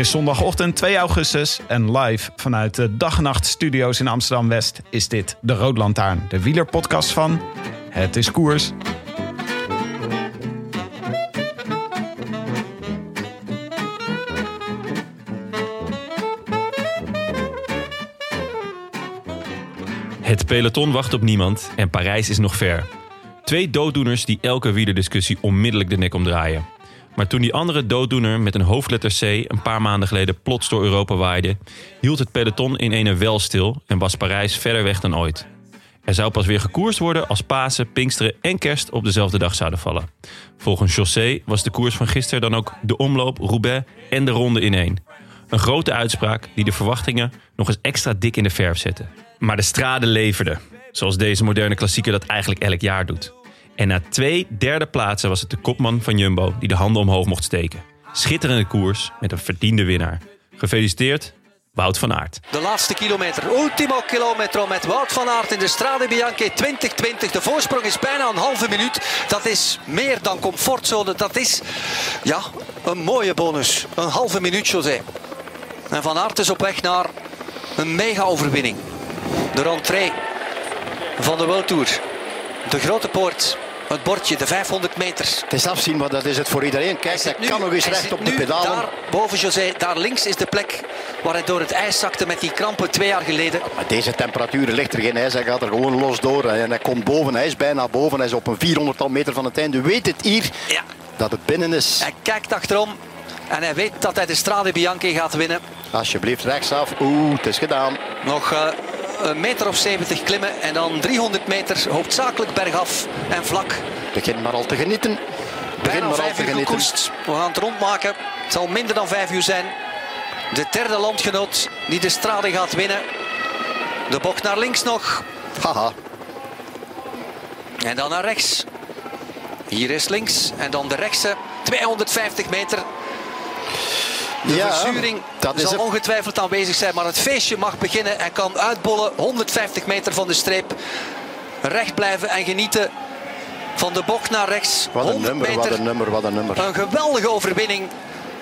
Is zondagochtend 2 augustus en live vanuit de Dag Nacht Studio's in Amsterdam West is dit de Rood Lantaarn, de wielerpodcast van Het is Koers. Het peloton wacht op niemand en Parijs is nog ver. Twee dooddoeners die elke wielerdiscussie onmiddellijk de nek omdraaien. Maar toen die andere dooddoener met een hoofdletter C een paar maanden geleden plots door Europa waaide, hield het peloton in ene wel stil en was Parijs verder weg dan ooit. Er zou pas weer gekoerst worden als Pasen, Pinksteren en Kerst op dezelfde dag zouden vallen. Volgens José was de koers van gisteren dan ook de omloop, Roubaix en de ronde in één. Een grote uitspraak die de verwachtingen nog eens extra dik in de verf zette. Maar de straden leverden, zoals deze moderne klassieker dat eigenlijk elk jaar doet. En na twee derde plaatsen was het de kopman van Jumbo die de handen omhoog mocht steken. Schitterende koers met een verdiende winnaar. Gefeliciteerd, Wout van Aert. De laatste kilometer, ultimo kilometro met Wout van Aert in de Strade Bianche 2020. De voorsprong is bijna een halve minuut. Dat is meer dan comfortzone. Dat is ja, een mooie bonus. Een halve minuut, José. En Van Aert is op weg naar een mega-overwinning. De rentree van de World Tour. De grote poort. Het bordje, de 500 meter. Het is afzien, maar dat is het voor iedereen. Kijk, hij Nu- kan nog eens recht op de pedalen. Daar boven José, daar links is de plek waar hij door het ijs zakte met die krampen twee jaar geleden. Met deze temperaturen ligt er geen ijs. Hij gaat er gewoon los door. En hij komt boven. Hij is bijna boven. Hij is op een 400 meter van het einde. Weet het hier Ja. dat het binnen is. Hij kijkt achterom en hij weet dat hij de Strade Bianche gaat winnen. Alsjeblieft rechtsaf. Oeh, het is gedaan. Nog eh, een meter of 70 klimmen en dan 300 meter hoofdzakelijk bergaf en vlak. Begin maar al te genieten. Begin Bijna maar al te uur genieten. We gaan het rondmaken. Het zal minder dan vijf uur zijn. De derde landgenoot die de Strade gaat winnen. De bocht naar links nog. Haha. En dan naar rechts. Hier is links. En dan de rechtse. 250 meter. De Ja, verzuring dat is zal het. ongetwijfeld aanwezig zijn. Maar het feestje mag beginnen. En kan uitbollen. 150 meter van de streep. Recht blijven en genieten van de bocht naar rechts. Wat een 100 nummer, wat een nummer, wat een nummer. Een geweldige overwinning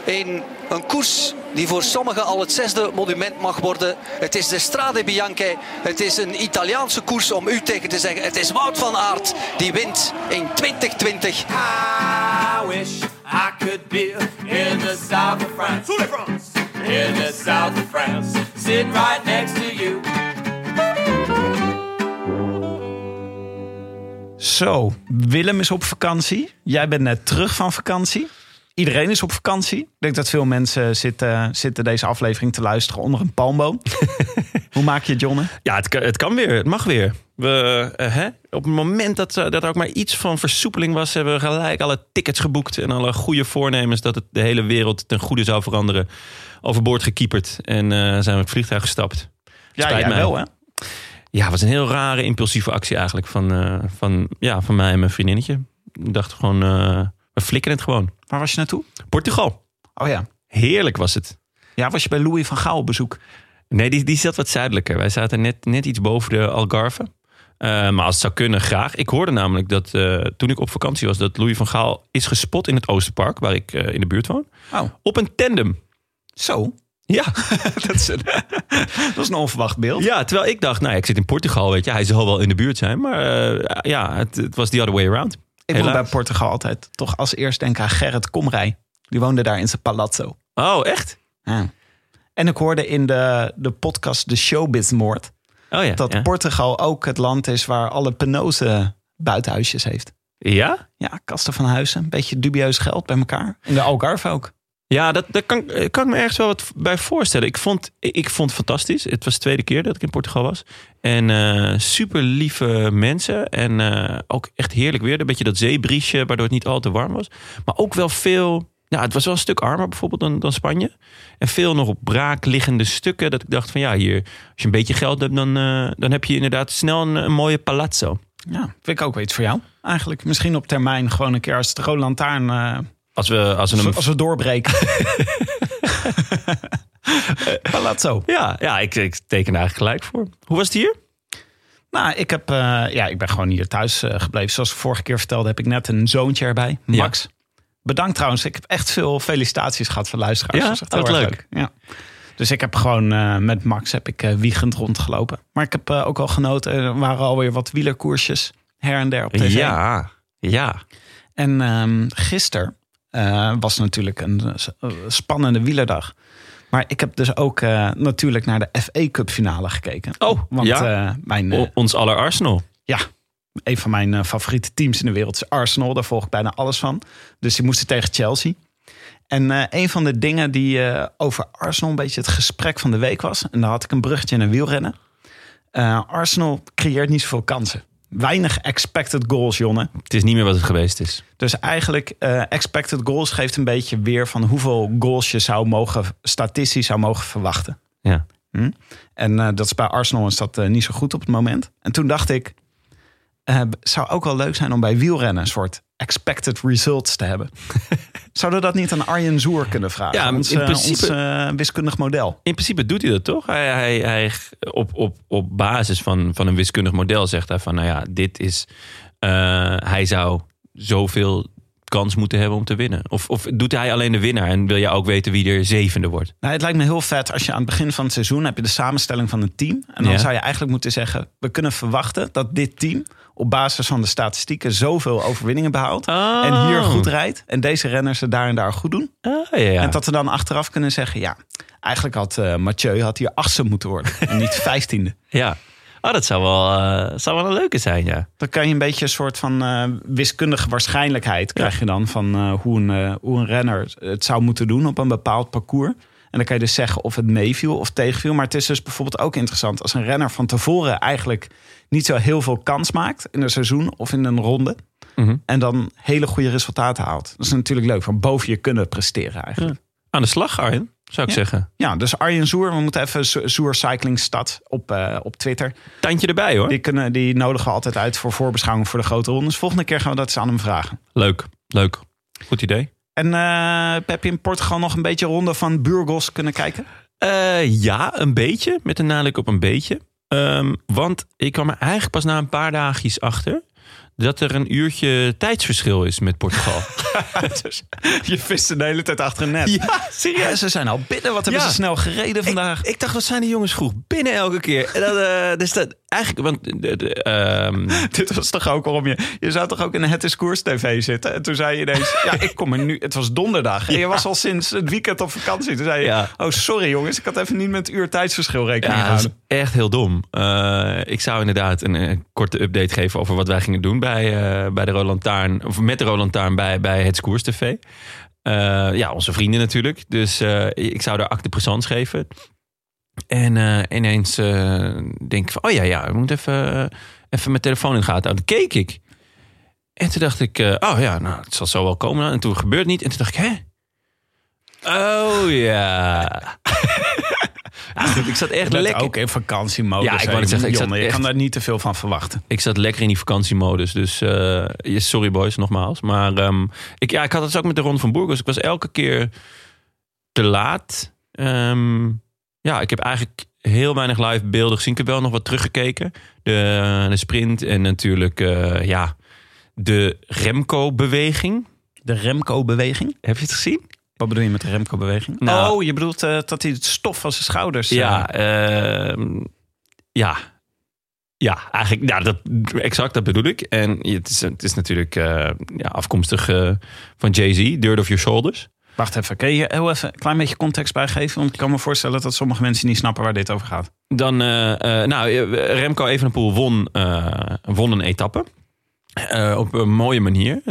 in een koers die voor sommigen al het zesde monument mag worden. Het is de Strade Bianche. Het is een Italiaanse koers om u tegen te zeggen. Het is Wout van Aert die wint in 2020. I wish I could be in the south of France. In the south of France. Sitting right next to you. Zo, Willem is op vakantie. Jij bent net terug van vakantie. Iedereen is op vakantie. Ik denk dat veel mensen zitten, zitten deze aflevering te luisteren onder een palmboom. Hoe maak je het, Jonne? Ja, het kan, het kan weer. Het mag weer. We, eh, hè? Op het moment dat, eh, dat er ook maar iets van versoepeling was... hebben we gelijk alle tickets geboekt... en alle goede voornemens dat het de hele wereld ten goede zou veranderen... overboord gekieperd en eh, zijn we het vliegtuig gestapt. Ja, mij. wel hè? Ja, het was een heel rare, impulsieve actie eigenlijk van, van, ja, van mij en mijn vriendinnetje. Ik dacht gewoon, we flikken het gewoon. Waar was je naartoe? Portugal. Oh ja. Heerlijk was het. Ja, was je bij Louis van Gaal op bezoek? Nee, die, die zat wat zuidelijker. Wij zaten net, net iets boven de Algarve. Eh, maar als het zou kunnen, graag. Ik hoorde namelijk dat eh, toen ik op vakantie was... dat Louis van Gaal is gespot in het Oosterpark... waar ik eh, in de buurt woon. Oh, Op een tandem. zo. Ja. dat, is een, dat is een onverwacht beeld. ja, terwijl ik dacht, nou ja, ik zit in Portugal, weet je. Hij zal wel in de buurt zijn. Maar ja, het, het was the other way around. Ik moet Helaas. bij Portugal altijd toch als eerst denken aan Gerrit Komrij. Die woonde daar in zijn palazzo. Oh, echt? Ja. En ik hoorde in de, de podcast De Showbiz-moord... Oh ja. dat ja. Portugal ook het land is waar alle penose buitenhuisjes heeft. ja? Ja, kasten van huizen. Een beetje dubieus geld bij elkaar. In de Algarve ook. Ja, dat, daar kan, kan ik me ergens wel wat bij voorstellen. Ik vond, ik vond het fantastisch. Het was de tweede keer dat ik in Portugal was. En eh, super lieve mensen. En eh, ook echt heerlijk weer. Een beetje dat zeebriesje, waardoor het niet al te warm was. Maar ook wel veel... Ja, het was wel een stuk armer bijvoorbeeld dan, dan Spanje. En veel nog op braak liggende stukken. Dat ik dacht van ja, hier, als je een beetje geld hebt... dan, eh, dan heb je inderdaad snel een, een mooie palazzo. Ja, vind ik ook iets voor jou. Eigenlijk misschien op termijn gewoon een keer als de Rode Lantaarn... eh, Als we, als we als, hem... we, als we doorbreken. Palazzo. Ja, ja ik, ik teken eigenlijk gelijk voor. Hoe was het hier? Nou, ik, heb, eh, ja, ik ben gewoon hier thuis gebleven. Zoals ik vorige keer vertelde, heb ik net een zoontje erbij. Max. Bedankt trouwens. Ik heb echt veel felicitaties gehad van luisteraars. Ja? Dat is leuk. Ja. Dus ik heb gewoon eh, met Max heb ik, eh, wiegend rondgelopen. Maar ik heb eh, ook al genoten. Er waren alweer wat wielerkoersjes her en der op tv. Ja, ja. En ehm gisteren was natuurlijk een spannende wielerdag. Maar ik heb dus ook natuurlijk naar de FA Cup finale gekeken. Oh, Want ja. mijn, ons aller Arsenal. ja, een van mijn eh, favoriete teams in de wereld is Arsenal. Daar volg ik bijna alles van. Dus die moesten tegen Chelsea. En eh, een van de dingen die eh, over Arsenal een beetje het gesprek van de week was. En daar had ik een bruggetje naar wielrennen. Eh, Arsenal creëert niet zoveel kansen. Weinig expected goals, Jonne. Het is niet meer wat het geweest is. Dus eigenlijk expected goals geeft een beetje weer van hoeveel goals je zou mogen, statistisch zou mogen verwachten. Ja. Hm? En dat is bij Arsenal is dat niet zo goed op het moment. En toen dacht ik, eh zou ook wel leuk zijn om bij wielrennen een soort expected results te hebben. Zouden we dat niet aan Arjen Zoer kunnen vragen? Ja, ons, in eh, principe- ons eh, wiskundig model. In principe doet hij dat toch? Hij, hij, hij, op, op, op basis van, van een wiskundig model zegt hij van, nou ja, dit is. hij zou zoveel kans moeten hebben om te winnen. Of, of doet hij alleen de winnaar en wil je ook weten wie er zevende wordt? Nou, het lijkt me heel vet als je aan het begin van het seizoen heb je de samenstelling van een team. En dan Ja. zou je eigenlijk moeten zeggen: we kunnen verwachten dat dit team op basis van de statistieken zoveel overwinningen behaalt. Oh. En hier goed rijdt. En deze renners het daar en daar goed doen. Ah, ja, ja. En dat we dan achteraf kunnen zeggen: ja, eigenlijk had eh, Mathieu had hier achtste moeten worden. en niet vijftiende. ja. Oh, dat zou wel, eh, zou wel een leuke zijn, ja. Dan kan je een beetje een soort van eh, wiskundige waarschijnlijkheid krijg je dan van eh, hoe, een, hoe een renner het zou moeten doen op een bepaald parcours. En dan kan je dus zeggen of het meeviel of tegenviel. Maar het is dus bijvoorbeeld ook interessant als een renner van tevoren eigenlijk niet zo heel veel kans maakt in een seizoen of in een ronde. Mhm. En dan hele goede resultaten haalt. Dat is natuurlijk leuk, van boven je kunnen presteren eigenlijk. Aan de slag, Arjen, zou ik Ja. zeggen. Ja, dus Arjen Zoer, we moeten even Zoer Cycling Stad op, eh, op Twitter. Tandje erbij, hoor. Die, kunnen, die nodigen we altijd uit voor voorbeschouwing voor de grote rondes. Volgende keer gaan we dat eens aan hem vragen. Leuk, leuk. Goed idee. En eh, heb je in Portugal nog een beetje ronde van Burgos kunnen kijken? Eh, ja, een beetje. Met een nadruk op een beetje. Ehm, want ik kwam er eigenlijk pas na een paar dagjes achter... dat er een uurtje tijdsverschil is met Portugal. dus je viste de hele tijd achter een net. ja, Ja, ze zijn al binnen. Wat hebben Ja. ze snel gereden vandaag? Ik, ik dacht, wat zijn die jongens vroeg binnen elke keer? En dat, eh, dus dat, eigenlijk, want... de- de, ehm, Dit was toch ook waarom je... Je zou toch ook in Het is Koers TV zitten? En toen zei je ineens... ja, ik kom er nu... Het was donderdag. En je was al sinds het weekend op vakantie. Toen zei je... Ja. Oh, sorry jongens. Ik had even niet met uur tijdsverschil rekening Ja, dat is gehouden. echt heel dom. Eh, ik zou inderdaad een, een korte update geven over wat wij gingen doen bij, eh, bij de Roland Taarn, of met de Roland Taarn bij, bij het Koers TV. Eh, ja, onze vrienden natuurlijk. Dus ik zou daar acte présence geven. En eh, ineens eh, denk ik van, oh ja, ja, ik moet even, even mijn telefoon in de gaten houden. Toen keek ik. En toen dacht ik, eh, oh ja, nou, het zal zo wel komen. En toen gebeurde het niet. En toen dacht ik, hè? Oh ja. Ja, goed, ik zat echt lekker. ook in vakantiemodus. Ja, ik wou zeggen, ik zat echt- kan daar niet te veel van verwachten. Ik zat lekker in die vakantiemodus. Dus eh, sorry boys, nogmaals. Maar ehm, ik, ja, ik had het ook met de Ronde van Burgos. Ik was elke keer te laat. Ehm, ja, ik heb eigenlijk heel weinig live beelden gezien. Ik heb wel nog wat teruggekeken. De, de sprint en natuurlijk eh, ja, de Remco-beweging. De Remco-beweging? Heb je het gezien? Wat bedoel je met de Remco-beweging? Nou- oh, je bedoelt eh, dat hij het stof van zijn schouders... Ja, eh, ehm, ja. Ja, eigenlijk, ja, dat, exact dat bedoel ik. En het is, het is natuurlijk ja, afkomstig van Jay-Z, Dirt of Your Shoulders. Wacht even, kun je heel even een klein beetje context bijgeven? Want ik kan me voorstellen dat sommige mensen niet snappen waar dit over gaat. Dan, eh, eh, nou, eh, Remco Evenepoel won, won een etappe. Op een mooie manier.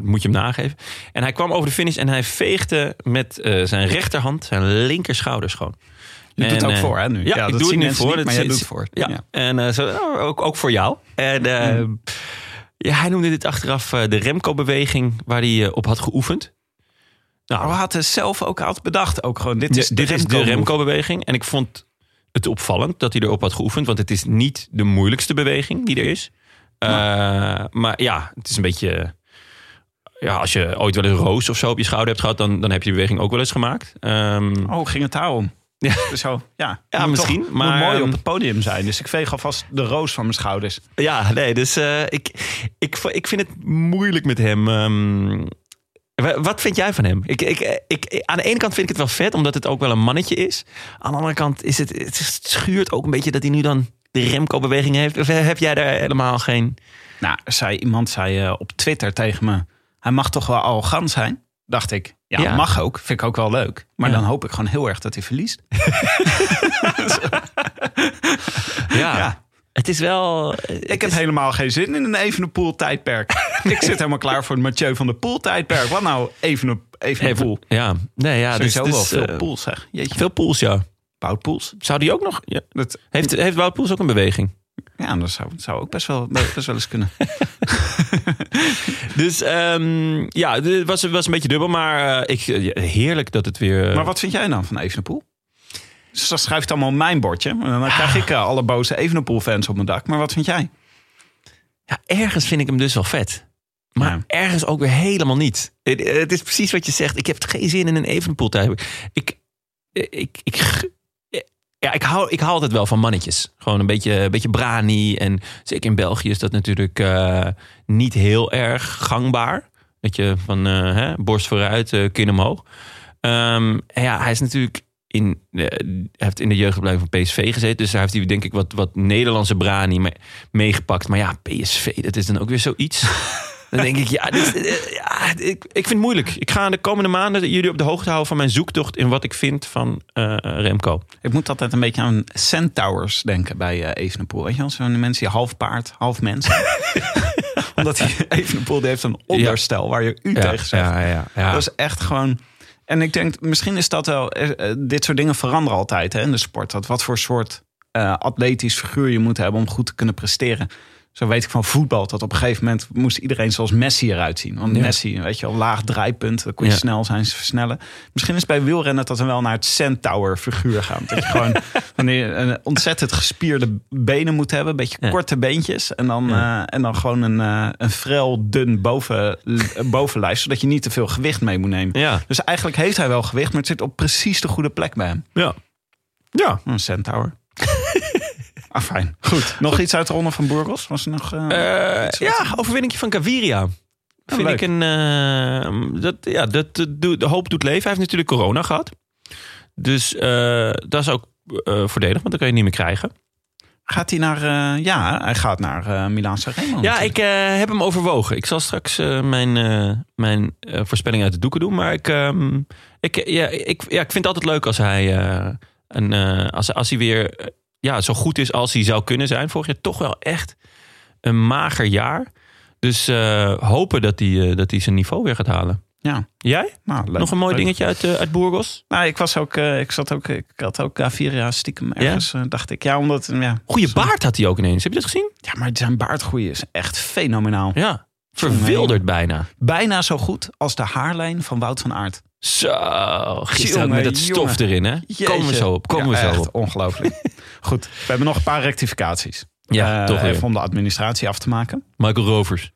Moet je hem nageven. En hij kwam over de finish en hij veegde met zijn rechterhand zijn linker schouder schoon. Je doet het ook voor, hè? Nu. Ja, dat ik doe zien het nu voor. niet, Dat maar jij zie- doet het voor. Ja, en zo, nou, ook, ook voor jou. En eh, ja, hij noemde dit achteraf de Remco-beweging waar hij op had geoefend. Nou, Maar we hadden zelf ook altijd bedacht. Ook gewoon, dit is de dit is de. Remco-beweging. En ik vond het opvallend dat hij erop had geoefend. Want het is niet de moeilijkste beweging die er is. Eh, maar ja, het is een beetje... Ja, als je ooit wel eens roos of zo op je schouder hebt gehad... dan, dan heb je die beweging ook wel eens gemaakt. Ehm, Oh, ging het daarom? Ja. Zo, ja. Ja, misschien, toch- maar, mooi op ehm, het podium zijn. Dus ik veeg alvast de roos van mijn schouders. Ja, nee, dus eh, ik, ik, ik vind het moeilijk met hem. Ehm, wat vind jij van hem? Ik, ik, ik, aan de ene kant vind ik het wel vet, omdat het ook wel een mannetje is. Aan de andere kant is het, het schuurt ook een beetje dat hij nu dan de Remco-beweging heeft. Of heb jij daar helemaal geen... Nou, zei, iemand zei eh, op Twitter tegen me... hij mag toch wel arrogant zijn? Dacht ik, ja, Ja. mag ook. Vind ik ook wel leuk. Maar Ja. dan hoop ik gewoon heel erg dat hij verliest. Ja, Ja. Het is wel... Ik heb helemaal geen zin in een Evenepoel tijdperk. ik zit helemaal klaar voor het Mathieu van der Poel tijdperk. Wat nou Evene, Evenepoel? Ja, nee, ja, dus, Sowieso dus, wel veel eh, pools, zeg. Jeetje, Veel pools, ja. Wout Poels. Zou die ook nog... Ja. Dat, Heeft, heeft Wout Poels ook een beweging? ja, dat zou, zou ook best wel, best wel eens kunnen. Dus ehm, ja, het was, was een beetje dubbel, maar eh, ik, heerlijk dat het weer... Maar wat vind jij dan van Evenepoel? Dus dan schrijft allemaal op mijn bordje. En dan krijg ik eh, alle boze Evenepoel-fans op mijn dak. Maar wat vind jij? Ja, ergens vind ik hem dus wel vet. Maar Ja. ergens ook weer helemaal niet. Het, het is precies wat je zegt. Ik heb geen zin in een Evenepoel. Ik, ik, ik, ja, ik, hou, ik hou altijd wel van mannetjes. Gewoon een beetje, een beetje brani. En zeker in België is dat natuurlijk eh, niet heel erg gangbaar. Dat je van eh, hè, borst vooruit, eh, kin omhoog. Ehm, ja, hij is natuurlijk in, heeft in de jeugdopleiding van PSV gezeten. Dus daar heeft hij denk ik wat, wat Nederlandse brani mee, meegepakt. Maar ja, PSV, dat is dan ook weer zoiets. dan denk ik, ja, dit, eh, ja ik, ik vind het moeilijk. Ik ga de komende maanden jullie op de hoogte houden van mijn zoektocht... in wat ik vind van eh, Remco. Ik moet altijd een beetje aan Centaurs denken bij eh Evenepoel. Weet je wel? Zo'n mensen die half paard, half mens. Omdat die Evenepoel die heeft een onderstel waar je u tegen zegt. ja, ja, ja. Dat is echt gewoon... En ik denk, misschien is dat wel... eh, eh, dit soort dingen veranderen altijd hè, in de sport. Wat voor soort eh, atletisch figuur je moet hebben om goed te kunnen presteren. Zo weet ik van voetbal dat op een gegeven moment moest iedereen zoals Messi eruit zien. Want Ja. Messi, weet je wel, laag draaipunt, dan kon je Ja. snel zijn, versnellen. Misschien is bij wielrennen dat we wel naar het centaur figuur gaan. Dat je gewoon wanneer een ontzettend gespierde benen moet hebben, een beetje Ja. korte beentjes en dan, eh, en dan gewoon een, eh, een vrel dun boven, bovenlijf, zodat je niet te veel gewicht mee moet nemen. Ja. Dus eigenlijk heeft hij wel gewicht, maar het zit op precies de goede plek bij hem. Ja. Ja. Een centaur. Ah, fijn. Goed. Nog iets uit de ronde van Burgos? Was er nog... eh, Eh, ja, overwinningje van Gaviria. Vind leuk. ik een. eh, dat, ja, dat, doet- de hoop doet leven. Hij heeft natuurlijk corona gehad. Dus eh, dat is ook voordelig, want dan kan je niet meer krijgen. Gaat hij naar... ja, hij gaat naar eh Milaan Sanremo. Ja, natuurlijk. ik heb hem overwogen. Ik zal straks mijn, mijn voorspelling uit de doeken doen. Maar ik, ehm, ik, ja, ik, ja, ik vind het altijd leuk als hij, een, als, als hij weer ja, zo goed is als hij zou kunnen zijn. Vorig jaar toch wel echt een mager jaar. Dus eh, hopen dat hij, eh, dat hij zijn niveau weer gaat halen. Ja. Jij? Nou, leuk. Nog een mooi Leuk. dingetje uit, eh, uit Burgos? Nou, ik was ook... ik zat ook... Ik had ook Gaviria stiekem ergens, dacht ik. Ja, omdat... Ja, Goeie zo- baard had hij ook ineens. Heb je dat gezien? Ja, maar zijn baardgroei is echt fenomenaal. Ja. Verwilderd bijna. Bijna zo goed als de haarlijn van Wout van Aert. Zo, gisteren Jongen, met dat stof erin, hè? Komen we zo op. Komen we zo echt op. ongelooflijk. Goed, we hebben nog een paar rectificaties. Ja, Eh, toch weer. Even om de administratie af te maken. Michael Rovers.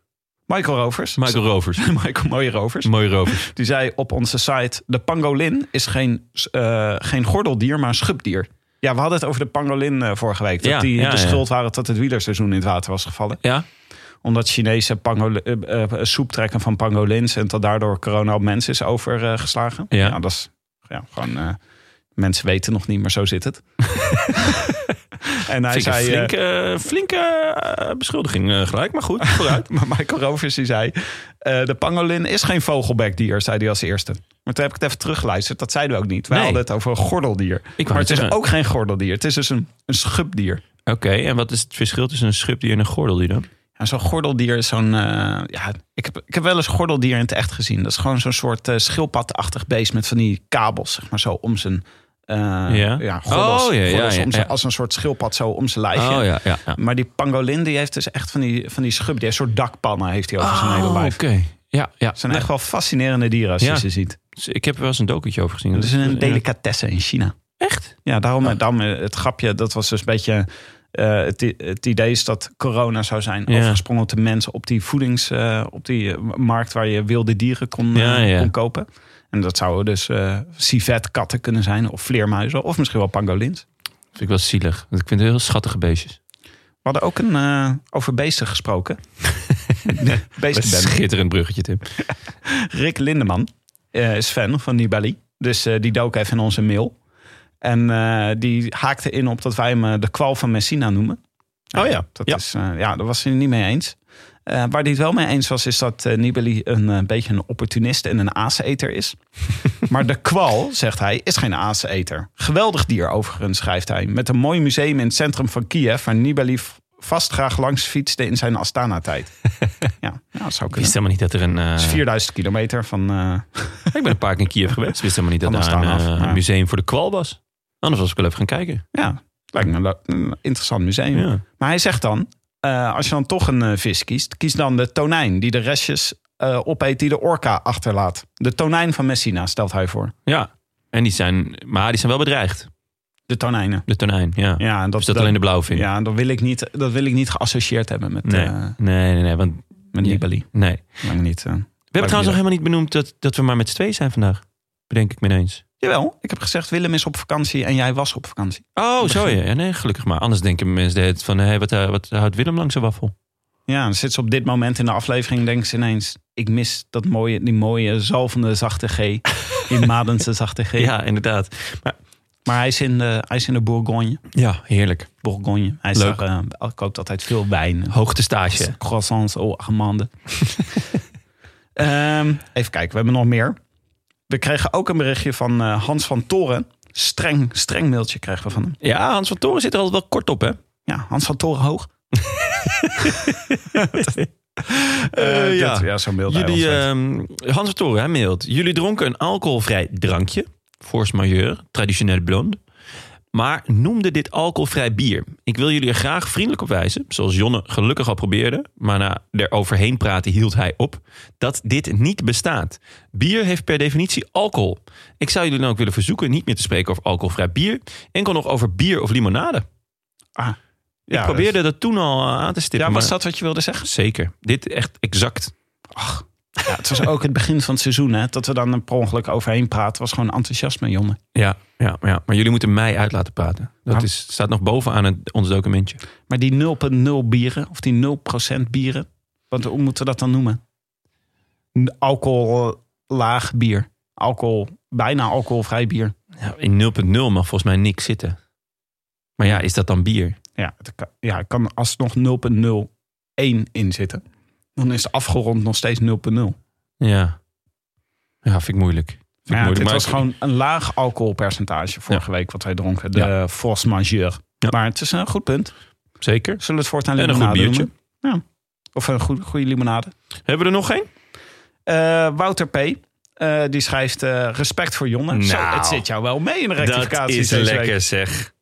Michael Rovers. Michael Rovers. Michael Mooie Rovers. Mooie Rovers. Die zei op onze site... De pangolin is geen, eh, geen gordeldier, maar een schubdier. Ja, we hadden het over de pangolin eh, vorige week. Dat Ja, die ja, de schuld waren dat het wielerseizoen in het water was gevallen. Ja? Omdat Chinese pangoli- eh, eh, soep trekken van pangolins... en dat daardoor corona op mensen is overgeslagen. Ja. dat is ja, gewoon... eh, mensen weten nog niet, maar zo zit het. En hij ik zei... flinke, flinke beschuldiging gelijk, maar goed, vooruit. Maar Michael Rovers die zei... de pangolin is geen vogelbekdier, zei hij als eerste. Maar toen heb ik het even teruggeluisterd. Dat zeiden we ook niet. Wij Nee. hadden het over een gordeldier. wou maar het is ook geen gordeldier. Het is dus een, een schubdier. Oké, en wat is het verschil tussen een schubdier en een gordeldier dan? Ja, zo'n gordeldier is zo'n... eh, ja, ik, heb, ik heb wel eens gordeldier in het echt gezien. Dat is gewoon zo'n soort eh, schildpadachtig beest... met van die kabels, zeg maar, zo om zijn... eh Ja. gordels, Oh, ja, ja, gordels ja, om zijn- als een soort schildpad zo om zijn lijfje. Oh. Maar die pangolin die heeft dus echt van die, van die schub... Die heeft een soort dakpannen heeft hij over zijn hele Oh, lijf. Oké, ja, ja. Het zijn echt wel fascinerende dieren als je ze ziet. Ik heb er wel eens een documentje over gezien. Het is een delicatesse in China. Echt? Ja, daarom, daarom eh, het grapje, dat was dus een beetje... eh, het, idee is dat corona zou zijn Ja. overgesprongen op de mensen op die voedings... eh, op die eh, markt waar je wilde dieren kon, Ja, ja. kon kopen. En dat zouden dus eh civetkatten kunnen zijn, of vleermuizen, of misschien wel pangolins. Vind ik wel zielig. Want Ik vind het heel schattige beestjes. We hadden ook een, over beesten gesproken. De Beestenbende. Schitterend bruggetje, Tim. Rick Lindeman is fan van Nibali. Dus die dook even in onze mail. En eh, die haakte in op dat wij hem eh, de kwal van Messina noemen. Oh ja, Dat ja. Is, eh, ja, daar was hij niet mee eens. Eh, waar hij het wel mee eens was, is dat eh, Nibali een eh, beetje een opportunist en een aaseter is. maar de kwal, zegt hij, is geen aaseter. Geweldig dier overigens, schrijft hij. Met een mooi museum in het centrum van Kiev... waar Nibali vast graag langs fietste in zijn Astana-tijd. ja, ja, dat zou Ik wist kunnen. helemaal niet dat er een... eh, Het is 4000 kilometer van... eh, Ik ben een paar keer in Kiev geweest. Ik wist helemaal niet dat daar een Astana af, eh, ja. museum voor de kwal was. Anders was ik wel even gaan kijken. Ja, lijkt me een, interessant museum. Ja. Maar hij zegt dan, eh, als je dan toch een eh, vis kiest... kies dan de tonijn die de restjes eh, opeet die de orka achterlaat. De tonijn van Messina stelt hij voor. Ja. En die zijn... Maar die zijn wel bedreigd. De tonijnen. De tonijn, ja. Ja, en dat, Is dat alleen de blauwvin? Ja, dat wil ik niet, dat wil ik niet geassocieerd hebben met, Nee. nee, nee, nee. Want, met. Nibali. nee. Lang niet. We hebben trouwens nog helemaal niet benoemd dat, dat we maar met z'n tweeën zijn vandaag. Bedenk ik me ineens. Jawel, ik heb gezegd Willem is op vakantie en jij was op vakantie. Oh, zo ja. ja. Nee, gelukkig maar. Anders denken mensen van... Hey, wat, eh, wat houdt Willem langs zijn waffel? Ja, dan zit ze op dit moment in de aflevering denken ze ineens... ik mis dat mooie, die mooie zalvende zachte G. Die Madense zachte G. Ja, inderdaad. Maar hij is in de, hij is in de Bourgogne. Ja, heerlijk. Bourgogne. Hij is Leuk. daar, eh, koopt altijd veel wijn. Hoogtestage. Croissants amande. Ehm, even kijken, we hebben nog meer. We kregen ook een berichtje van eh, Hans van Toren. Streng, streng mailtje kregen we van hem. Ja, Hans van Toren zit er altijd wel kort op, hè? Ja, Hans van Toren hoog. Eh, ja. dit- ja zo'n mail. Jullie, ehm, Hans van Toren, hij mailt. Jullie dronken een alcoholvrij drankje. Force majeure, traditioneel blond. Maar noemde dit alcoholvrij bier. Ik wil jullie er graag vriendelijk op wijzen. Zoals Jonne gelukkig al probeerde. Maar na er overheen praten hield hij op. Dat dit niet bestaat. Bier heeft per definitie alcohol. Ik zou jullie dan ook willen verzoeken niet meer te spreken over alcoholvrij bier. Enkel nog over bier of limonade. Ah, Ik probeerde dat toen al aan te stippen. Ja, was maar- dat wat je wilde zeggen? Zeker. Dit echt exact. Ja, het was ook het begin van het seizoen, hè? Dat we dan er per ongeluk overheen praten. was gewoon enthousiasme, jongen. Ja, ja, ja, maar jullie moeten mij uit laten praten. Dat is, staat nog bovenaan het, ons documentje. Maar die 0,0 bieren, of die 0% bieren, want hoe moeten we dat dan noemen? Alcohol laag bier. Alcohol, bijna alcoholvrij bier. Ja, in 0.0 mag volgens mij niks zitten. Maar ja, is dat dan bier? Ja, het kan, ja, het kan alsnog 0,01 in zitten. Dan is het afgerond nog steeds 0,0. Ja. Ja, vind ik moeilijk. Vind ik ja, moeilijk. het was gewoon een laag alcoholpercentage vorige week wat wij dronken. De Ja. force majeure. Maar het is een goed punt. Zeker. Zullen we het voortaan En een limonade goed biertje. Ja. Of een goede, goede limonade. Hebben we er nog geen? Eh, Wouter P. eh, die schrijft eh, respect voor Jonne. Zo, Nou, het zit jou wel mee in de Dat rectificatie is deze lekker week. zeg.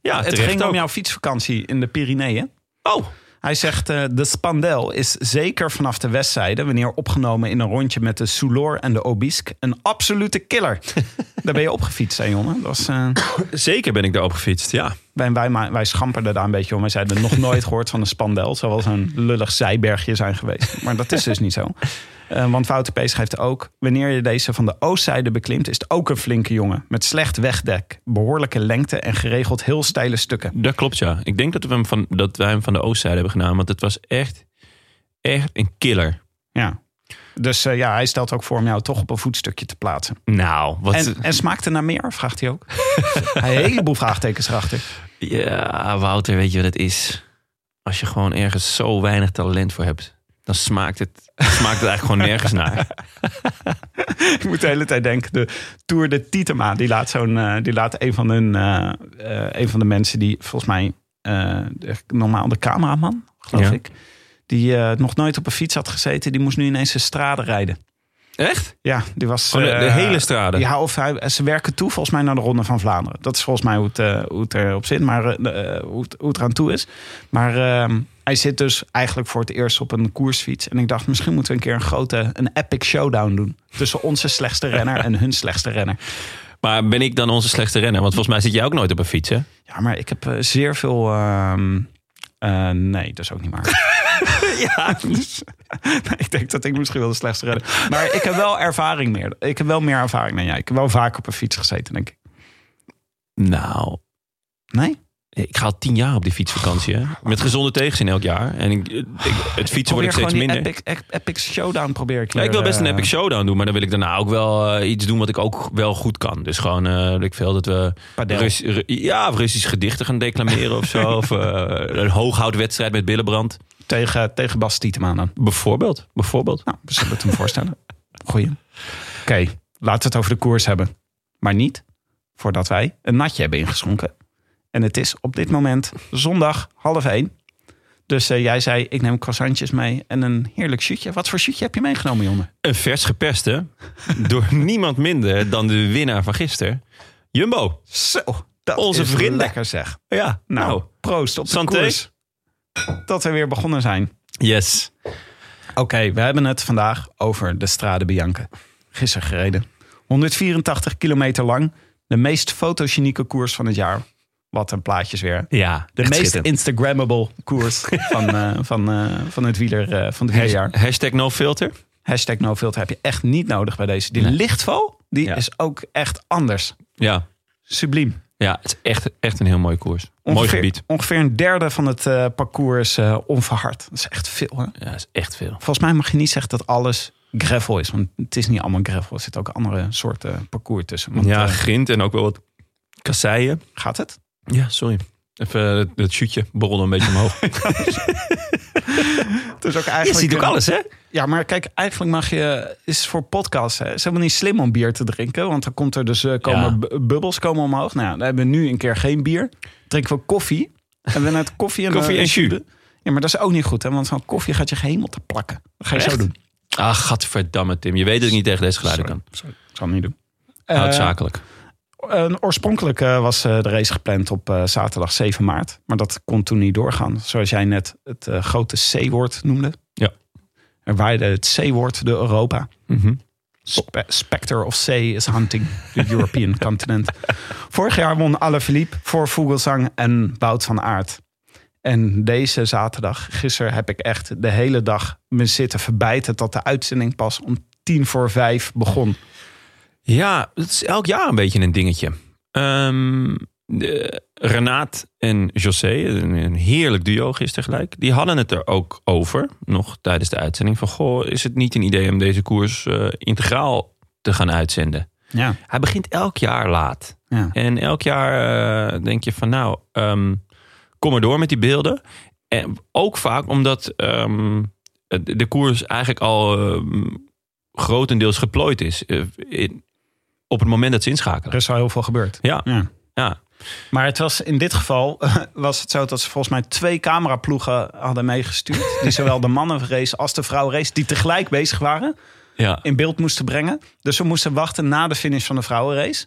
Ja, Het ging om jouw fietsvakantie in de Pyreneeën. Oh, Hij zegt, eh, de Spandel is zeker vanaf de westzijde... wanneer opgenomen in een rondje met de Soulor en de Obisque... een absolute killer. daar ben je opgefietst, hè Jonne? Dat was, eh, zeker ben ik daar opgefietst, ja. Wij, wij, wij schamperden daar een beetje om. Wij zeiden nog nooit gehoord van een Spandel. Het zou wel zo'n lullig zijbergje zijn geweest. Maar dat is dus niet zo. Eh, want Wouter P. schrijft ook... wanneer je deze van de oostzijde beklimt... is het ook een flinke jongen. Met slecht wegdek, behoorlijke lengte... en geregeld heel steile stukken. Dat klopt, ja. Ik denk dat we hem van, dat wij hem van de oostzijde hebben gedaan. Want het was echt, echt een killer. Ja. Dus eh, ja, hij stelt ook voor om jou toch op een voetstukje te plaatsen. Nou, wat... En, en smaakt er naar meer? Vraagt hij ook. hij een heleboel vraagtekens erachter. Ja, Wouter, weet je wat het is? Als je gewoon ergens zo weinig talent voor hebt, dan smaakt het, smaakt het eigenlijk gewoon nergens naar. Ik moet de hele tijd denken, de Tour de Tietema, die laat, zo'n, eh, die laat een, van hun, eh, eh, een van de mensen die volgens mij de- normaal de cameraman, geloof Ja. ik, die nog nooit op een fiets had gezeten, die moest nu ineens een strade rijden. Echt? Ja, die was... De, de eh, hele strade? Ja, of hij, ze werken toe volgens mij naar de Ronde van Vlaanderen. Dat is volgens mij hoe het, eh, hoe het erop zit, maar eh, hoe, het, hoe het eraan toe is. Maar ehm, hij zit dus eigenlijk voor het eerst op een koersfiets. En ik dacht, misschien moeten we een keer een grote, een epic showdown doen. Tussen onze slechtste renner en hun slechtste renner. Maar ben ik dan onze slechtste renner? Want volgens mij zit jij ook nooit op een fiets, hè? Ja, maar ik heb zeer veel... ehm, eh, nee, dat is ook niet waar. ja, dus, ik denk dat ik misschien wel de slechtste renner Maar ik heb wel ervaring meer. Ik heb wel meer ervaring dan jij. Ik heb wel vaak op een fiets gezeten, denk ik. Nou, Nee? Ik ga al tien jaar op die fietsvakantie, hè? Met gezonde tegenzin elk jaar. En ik, ik- het fietsen wordt steeds minder. Epic, ep- epic showdown probeer ik Ja, ik wil best een eh, epic showdown doen, maar dan wil ik daarna ook wel eh, iets doen wat ik ook wel goed kan. Dus gewoon, weet ik veel, dat we Padel. Rus- Ru- ja, Russisch gedichten gaan declameren of zo. Of eh, een hooghoutwedstrijd met billenbrand. tegen, tegen Bas Tietema dan. Bijvoorbeeld, bijvoorbeeld. Nou, we zullen het hem voorstellen. Goeie. Oké, laten we het over de koers hebben. Maar niet voordat wij een natje hebben ingeschonken. En het is op dit moment zondag half één. Dus eh, jij zei, ik neem croissantjes mee en een heerlijk shootje. Wat voor shootje heb je meegenomen, jongen? Een vers geperste door niemand minder dan de winnaar van gisteren. Jumbo. Zo, dat Onze is vrienden. lekker zeg. Ja, Nou, nou. proost op de Santé. koers. Dat we weer begonnen zijn. Yes. Oké, we hebben het vandaag over de Strade Bianca. Gisteren gereden. 184 kilometer lang. De meest fotogenieke koers van het jaar. Wat een plaatjes weer. Ja, De meest. Instagrammable koers van, eh, van, eh, van het wieler eh, van het wielerjaar. Hashtag, hashtag no filter. Hashtag no filter heb je echt niet nodig bij deze. Die Nee. lichtval, die Ja. is ook echt anders. Ja, Subliem. ja het is echt, echt een heel mooi koers. Mooi Ongeveer- gebied. Ongeveer een derde van het parcours is onverhard. Dat is echt veel. Hè? Ja, dat is echt veel. Volgens mij mag je niet zeggen dat alles gravel is. Want het is niet allemaal gravel. Er zitten ook andere soorten parcours tussen. Want, ja, grind en ook wel wat kasseien. gaat het? Ja, sorry. Even eh, het, het shootje borrelde een beetje omhoog. Het is ook Je eigenlijk, ziet ook alles, hè? Ja, maar kijk, eigenlijk mag je... is voor podcasts. Hè, het is helemaal niet slim om bier te drinken. Want dan komt er dus eh, komen Ja. bubbels komen omhoog. Nou ja, dan hebben we nu een keer geen bier. Drinken we koffie. En we net koffie en, Koffie eh, en jus. Ja, maar dat is ook niet goed. Hè, want van koffie gaat je gehemel te plakken. Dat ga je zo doen. Ah, gadverdamme, Tim. Je weet dat ik niet tegen deze geluiden kan. Sorry, ik zal het niet doen. Houd Eh, oorspronkelijk eh, was eh, de race gepland op eh, zaterdag 7 maart. Maar dat kon toen niet doorgaan. Zoals jij net het grote C-woord noemde. Ja. Er waaide het C-woord door Europa. Spe- Spectre of C is hunting the European continent. Vorig jaar won Alaphilippe voor Vogelsang en Wout van Aert. En deze zaterdag, gisteren, heb ik echt de hele dag me zitten verbijten... dat de uitzending pas om tien voor vijf begon. Ja, het is elk jaar een beetje een dingetje. De, Renaat en José, een, een heerlijk duo gisteren gelijk. Die hadden het er ook over, nog tijdens de uitzending. Van, goh, is het niet een idee om deze koers eh, integraal te gaan uitzenden? Ja, Hij begint elk jaar laat. ja. En elk jaar eh, denk je van nou, ehm, kom maar door met die beelden. En ook vaak omdat ehm, de koers eigenlijk al grotendeels geplooid is. eh, in- op het moment dat ze er inschakelen. is al heel veel gebeurd. Ja, Ja. ja. Maar het was in dit geval was het zo dat ze volgens mij twee cameraploegen hadden meegestuurd. Die zowel de mannenrace als de vrouwenrace, die tegelijk bezig waren, ja. in beeld moesten brengen. Dus we moesten wachten na de finish van de vrouwenrace.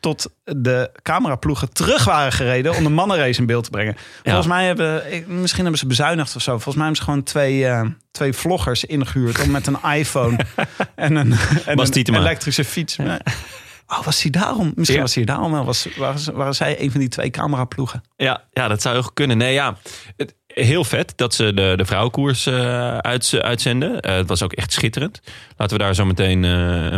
Tot de cameraploegen terug waren gereden om de mannenrace in beeld te brengen. Volgens mij hebben, misschien hebben ze bezuinigd of zo. Volgens mij hebben ze gewoon twee, eh, twee vloggers ingehuurd om met een iPhone en een, en een elektrische fiets. Oh, was hij daarom? Misschien Ja. was hij daarom wel. Was, waren, waren zij een van die twee cameraploegen? Ja, ja, dat zou heel goed kunnen. Nee, ja. Het, heel vet dat ze de, de vrouwenkoers uit, uitzenden. Eh, het was ook echt schitterend. Laten we daar zo meteen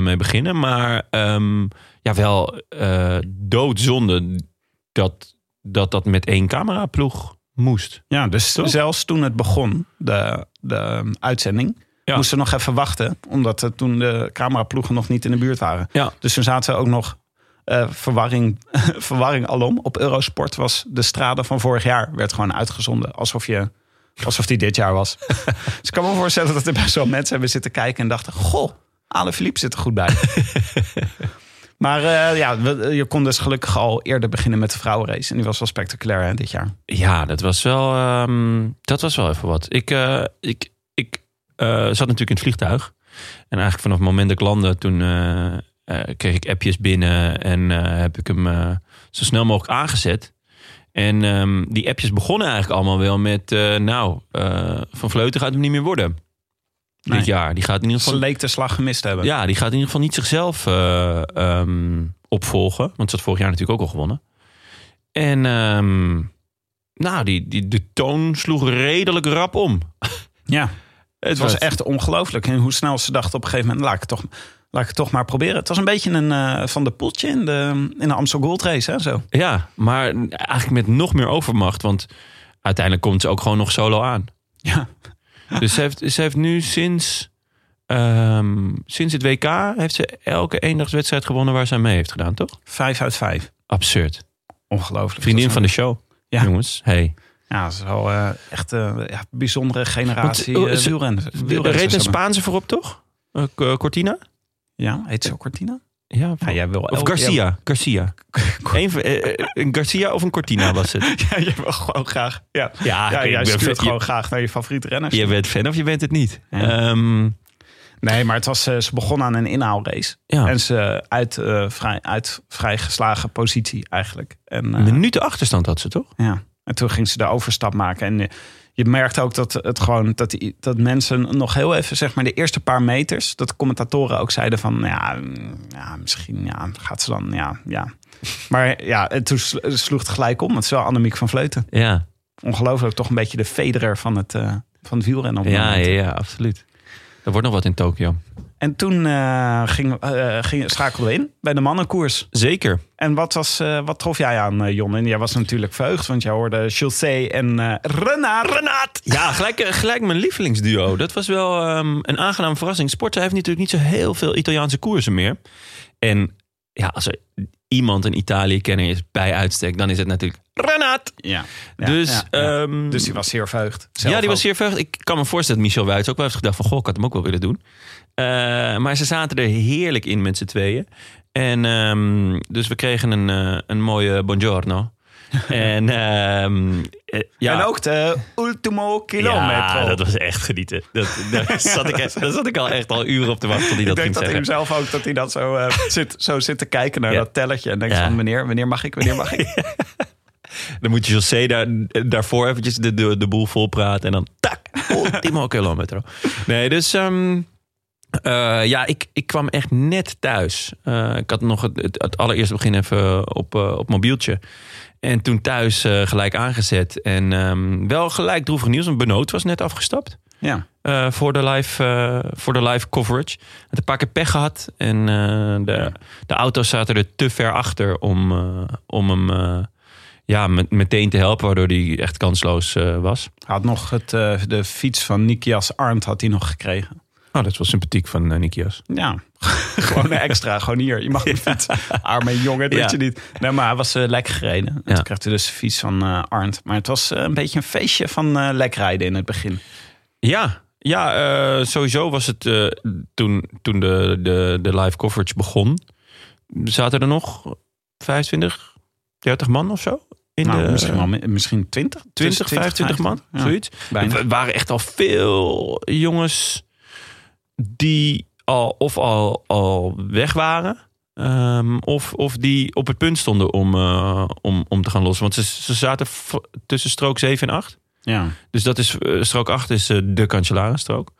mee beginnen. Maar ehm, ja, wel eh, doodzonde dat, dat dat met één cameraploeg moest. Ja, dus Toch? zelfs toen het begon, de, de uitzending, Ja. moesten we nog even wachten. Omdat er toen de cameraploegen nog niet in de buurt waren. Ja. Dus toen zaten we ook nog eh, verwarring, verwarring alom. Op Eurosport was de strade van vorig jaar werd gewoon uitgezonden. Alsof, je, alsof die dit jaar was. dus ik kan me voorstellen dat er best wel mensen hebben zitten kijken en dachten... Goh, Ale Philippe zit er goed bij. maar eh, ja, we- je kon dus gelukkig al eerder beginnen met de vrouwenrace. En die was wel spectaculair hè, dit jaar. Ja, dat was wel, ehm, dat was wel even wat. Ik, eh, ik, ik eh, zat natuurlijk in het vliegtuig. En eigenlijk vanaf het moment dat ik landde, toen eh, eh, kreeg ik appjes binnen en eh, heb ik hem eh, zo snel mogelijk aangezet. En ehm, die appjes begonnen eigenlijk allemaal wel met, eh, nou, eh, Van Vleuten gaat hem niet meer worden. Nee. Dit jaar. Die gaat in ieder Ze geval leek de slag gemist hebben. ja, die gaat in ieder geval niet zichzelf eh, ehm, opvolgen. Want ze had vorig jaar natuurlijk ook al gewonnen. En ehm, nou, die, die, de toon sloeg redelijk rap om. Ja, het was echt ongelooflijk. En hoe snel ze dachten op een gegeven moment... laat ik het toch, laat ik het toch maar proberen. Het was een beetje een eh, van de poeltje in de, in de Amstel Gold Race. Hè, zo. Ja, maar eigenlijk met nog meer overmacht. Want uiteindelijk komt ze ook gewoon nog solo aan. Ja. Dus ze heeft, ze heeft nu sinds, ehm, sinds het WK... heeft ze elke eendagswedstrijd gewonnen waar ze mee heeft gedaan, toch? Vijf uit vijf. Absurd. Ongelooflijk. Vriendin van de show. Ja. Jongens, hey. Ja, dat is wel eh, echt een ja, bijzondere generatie Want, eh, uh, ze- wielrenners. Er reed een. Spaanse voorop, toch? Eh, Cortina? Ja, heet zo Cortina? Ja, Ja, jij wil Of Garcia. Garcia. Van- eh, eh, een Garcia of een Cortina was het. Ja, je wil gewoon graag. Ja, Ja, jij stuurt gewoon graag naar je favoriete renners. Je bent fan of je bent het niet. Ja. Ehm, Nee, maar het was, eh, ze begon aan een inhaalrace. Ja. En ze uit, vrij, uit vrij geslagen positie eigenlijk. En, een eh, minuten achterstand had ze toch? Ja, en toen ging ze de overstap maken. En je merkte ook dat het gewoon dat, die, dat mensen nog heel even, zeg maar, de eerste paar meters, dat de commentatoren ook zeiden van ja, mm, ja misschien ja, gaat ze dan, ja, ja. Maar ja, en toen sl- sloeg het gelijk om. Het is wel Annemiek van Vleuten. Ja, Ongelooflijk, toch een beetje de Federer van het, eh, van het wielrennen. Op ja, moment. ja, ja, absoluut. Er wordt nog wat in Tokio. En toen eh, ging, eh, ging, schakelden we in bij de mannenkoers. Zeker. En wat, was, eh, wat trof jij aan, Jon? En jij was natuurlijk verheugd, want jij hoorde Chaussee en eh Renard. Renard! Ja, gelijk, gelijk mijn lievelingsduo. Dat was wel ehm, een aangename verrassing. Sporza heeft natuurlijk niet zo heel veel Italiaanse koersen meer. En ja, als er iemand een Italië-kenner is bij uitstek, dan is het natuurlijk Renat. Ja. ja, dus, ja, ja. ehm, dus die was zeer verheugd. Ja, die was zeer verheugd. Ik kan me voorstellen dat Michel Wuits ook wel heeft gedacht van... goh, ik had hem ook wel willen doen. Eh, maar ze zaten er heerlijk in met z'n tweeën. En ehm, dus we kregen een, eh, een mooie buongiorno. en ehm, eh, ja, En ook de ultimo kilometer. ja, dat was echt genieten. Dat, daar, zat ik, daar zat ik al echt al uren op te wachten tot hij dat ik ging denk dat hij hem zelf ook, dat hij dat zo, eh, zit, zo zit te kijken naar Ja. dat tellertje. En denkt Ja. van, wanneer, wanneer mag ik, wanneer mag ik? Dan moet je José daar, daarvoor eventjes de, de, de boel vol praten. En dan tak, ultimo kilometer. Nee, dus ehm, eh, ja, ik, ik kwam echt net thuis. Eh, ik had nog het, het, het allereerste begin even op, eh, op mobieltje. En toen thuis gelijk aangezet. En ehm, wel gelijk droevig nieuws. Want Benoot was net afgestapt. Ja. voor, de live, voor de live coverage. Had een paar keer pech gehad. En de, de auto's zaten er te ver achter om, om hem ja, met, meteen te helpen. Waardoor hij echt kansloos was. Hij had nog het, de fiets van Nikias Arndt had hij nog gekregen. Oh, dat was sympathiek van uh, Nikias. Ja, gewoon een extra. Gewoon hier, je mag een fiets. Arme jongen, dat Ja. je niet. Nee, maar hij was eh lekker gereden. En Ja. toen kreeg hij dus fiets van eh Arndt. Maar het was eh, een beetje een feestje van eh lekrijden in het begin. Ja, ja eh, sowieso was het eh, toen, toen de, de, de live coverage begon. Zaten er nog 25, 30 man of zo? In Nou, de, misschien, wel, mi- misschien 20? 20, 25 man, Ja, zoiets. Er waren echt al veel jongens die al of al, al weg waren. ehm, of, of die op het punt stonden om, eh, om, om te gaan lossen. Want ze, ze zaten tussen strook 7 en 8. Ja. Dus dat is, eh, strook 8 is eh, de Cancellara-strook.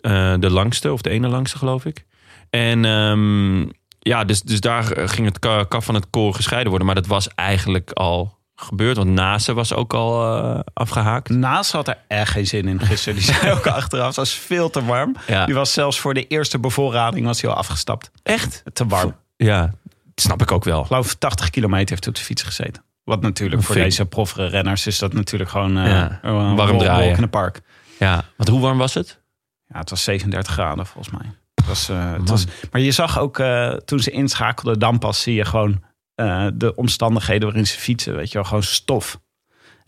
Eh, de langste, of de ene langste geloof ik. En ehm, ja, dus, dus daar ging het ka- kaf van het koren gescheiden worden. Maar dat was eigenlijk al gebeurd. Want Nase was ook al eh, afgehaakt. Naast had er echt geen zin in gisteren. Die zei ook achteraf, het was veel te warm. Ja. Die was zelfs voor de eerste bevoorrading was hij al afgestapt. Echt? Te warm. Ja, dat snap ik ook wel. Ik geloof 80 kilometer heeft hij op de fiets gezeten. Wat natuurlijk voor deze proffere renners is dat natuurlijk gewoon Ja, een warm draaien. in the park. Ja, want hoe warm was het? Ja, het was 37 graden volgens mij. Het was, eh, het was, maar je zag ook toen ze inschakelden, dan pas zie je gewoon eh, de omstandigheden waarin ze fietsen. Weet je wel, gewoon stof.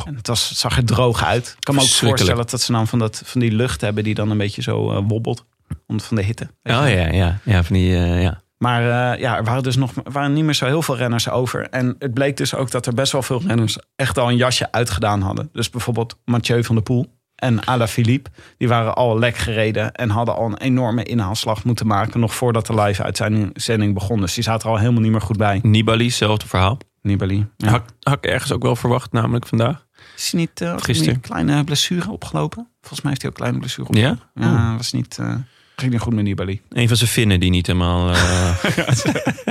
En het, was, het zag er droog uit. Ik kan me ook voorstellen dat ze dan van, dat, van die lucht hebben die dan een beetje zo eh, wobbelt. Om, van de hitte. Oh ja, ja. Ja, van die, eh, ja. Maar ja, er waren dus nog waren niet meer zo heel veel renners over. En het bleek dus ook dat er best wel veel renners echt al een jasje uitgedaan hadden. Dus bijvoorbeeld Mathieu van der Poel en Alaphilippe. Die waren al lek gereden en hadden al een enorme inhaalslag moeten maken. Nog voordat de live uitzending begon. Dus die zaten er al helemaal niet meer goed bij. Nibali, hetzelfde verhaal. Nibali. Ja. Had, had ik ergens ook wel verwacht, namelijk vandaag. Is hij niet, eh, hij Gisteren. niet een kleine blessure opgelopen? Volgens mij heeft hij ook een kleine blessure Ja? opgelopen. Ja, was niet, eh, ging niet goed met Nibali. Een van zijn vinnen die niet helemaal... eh,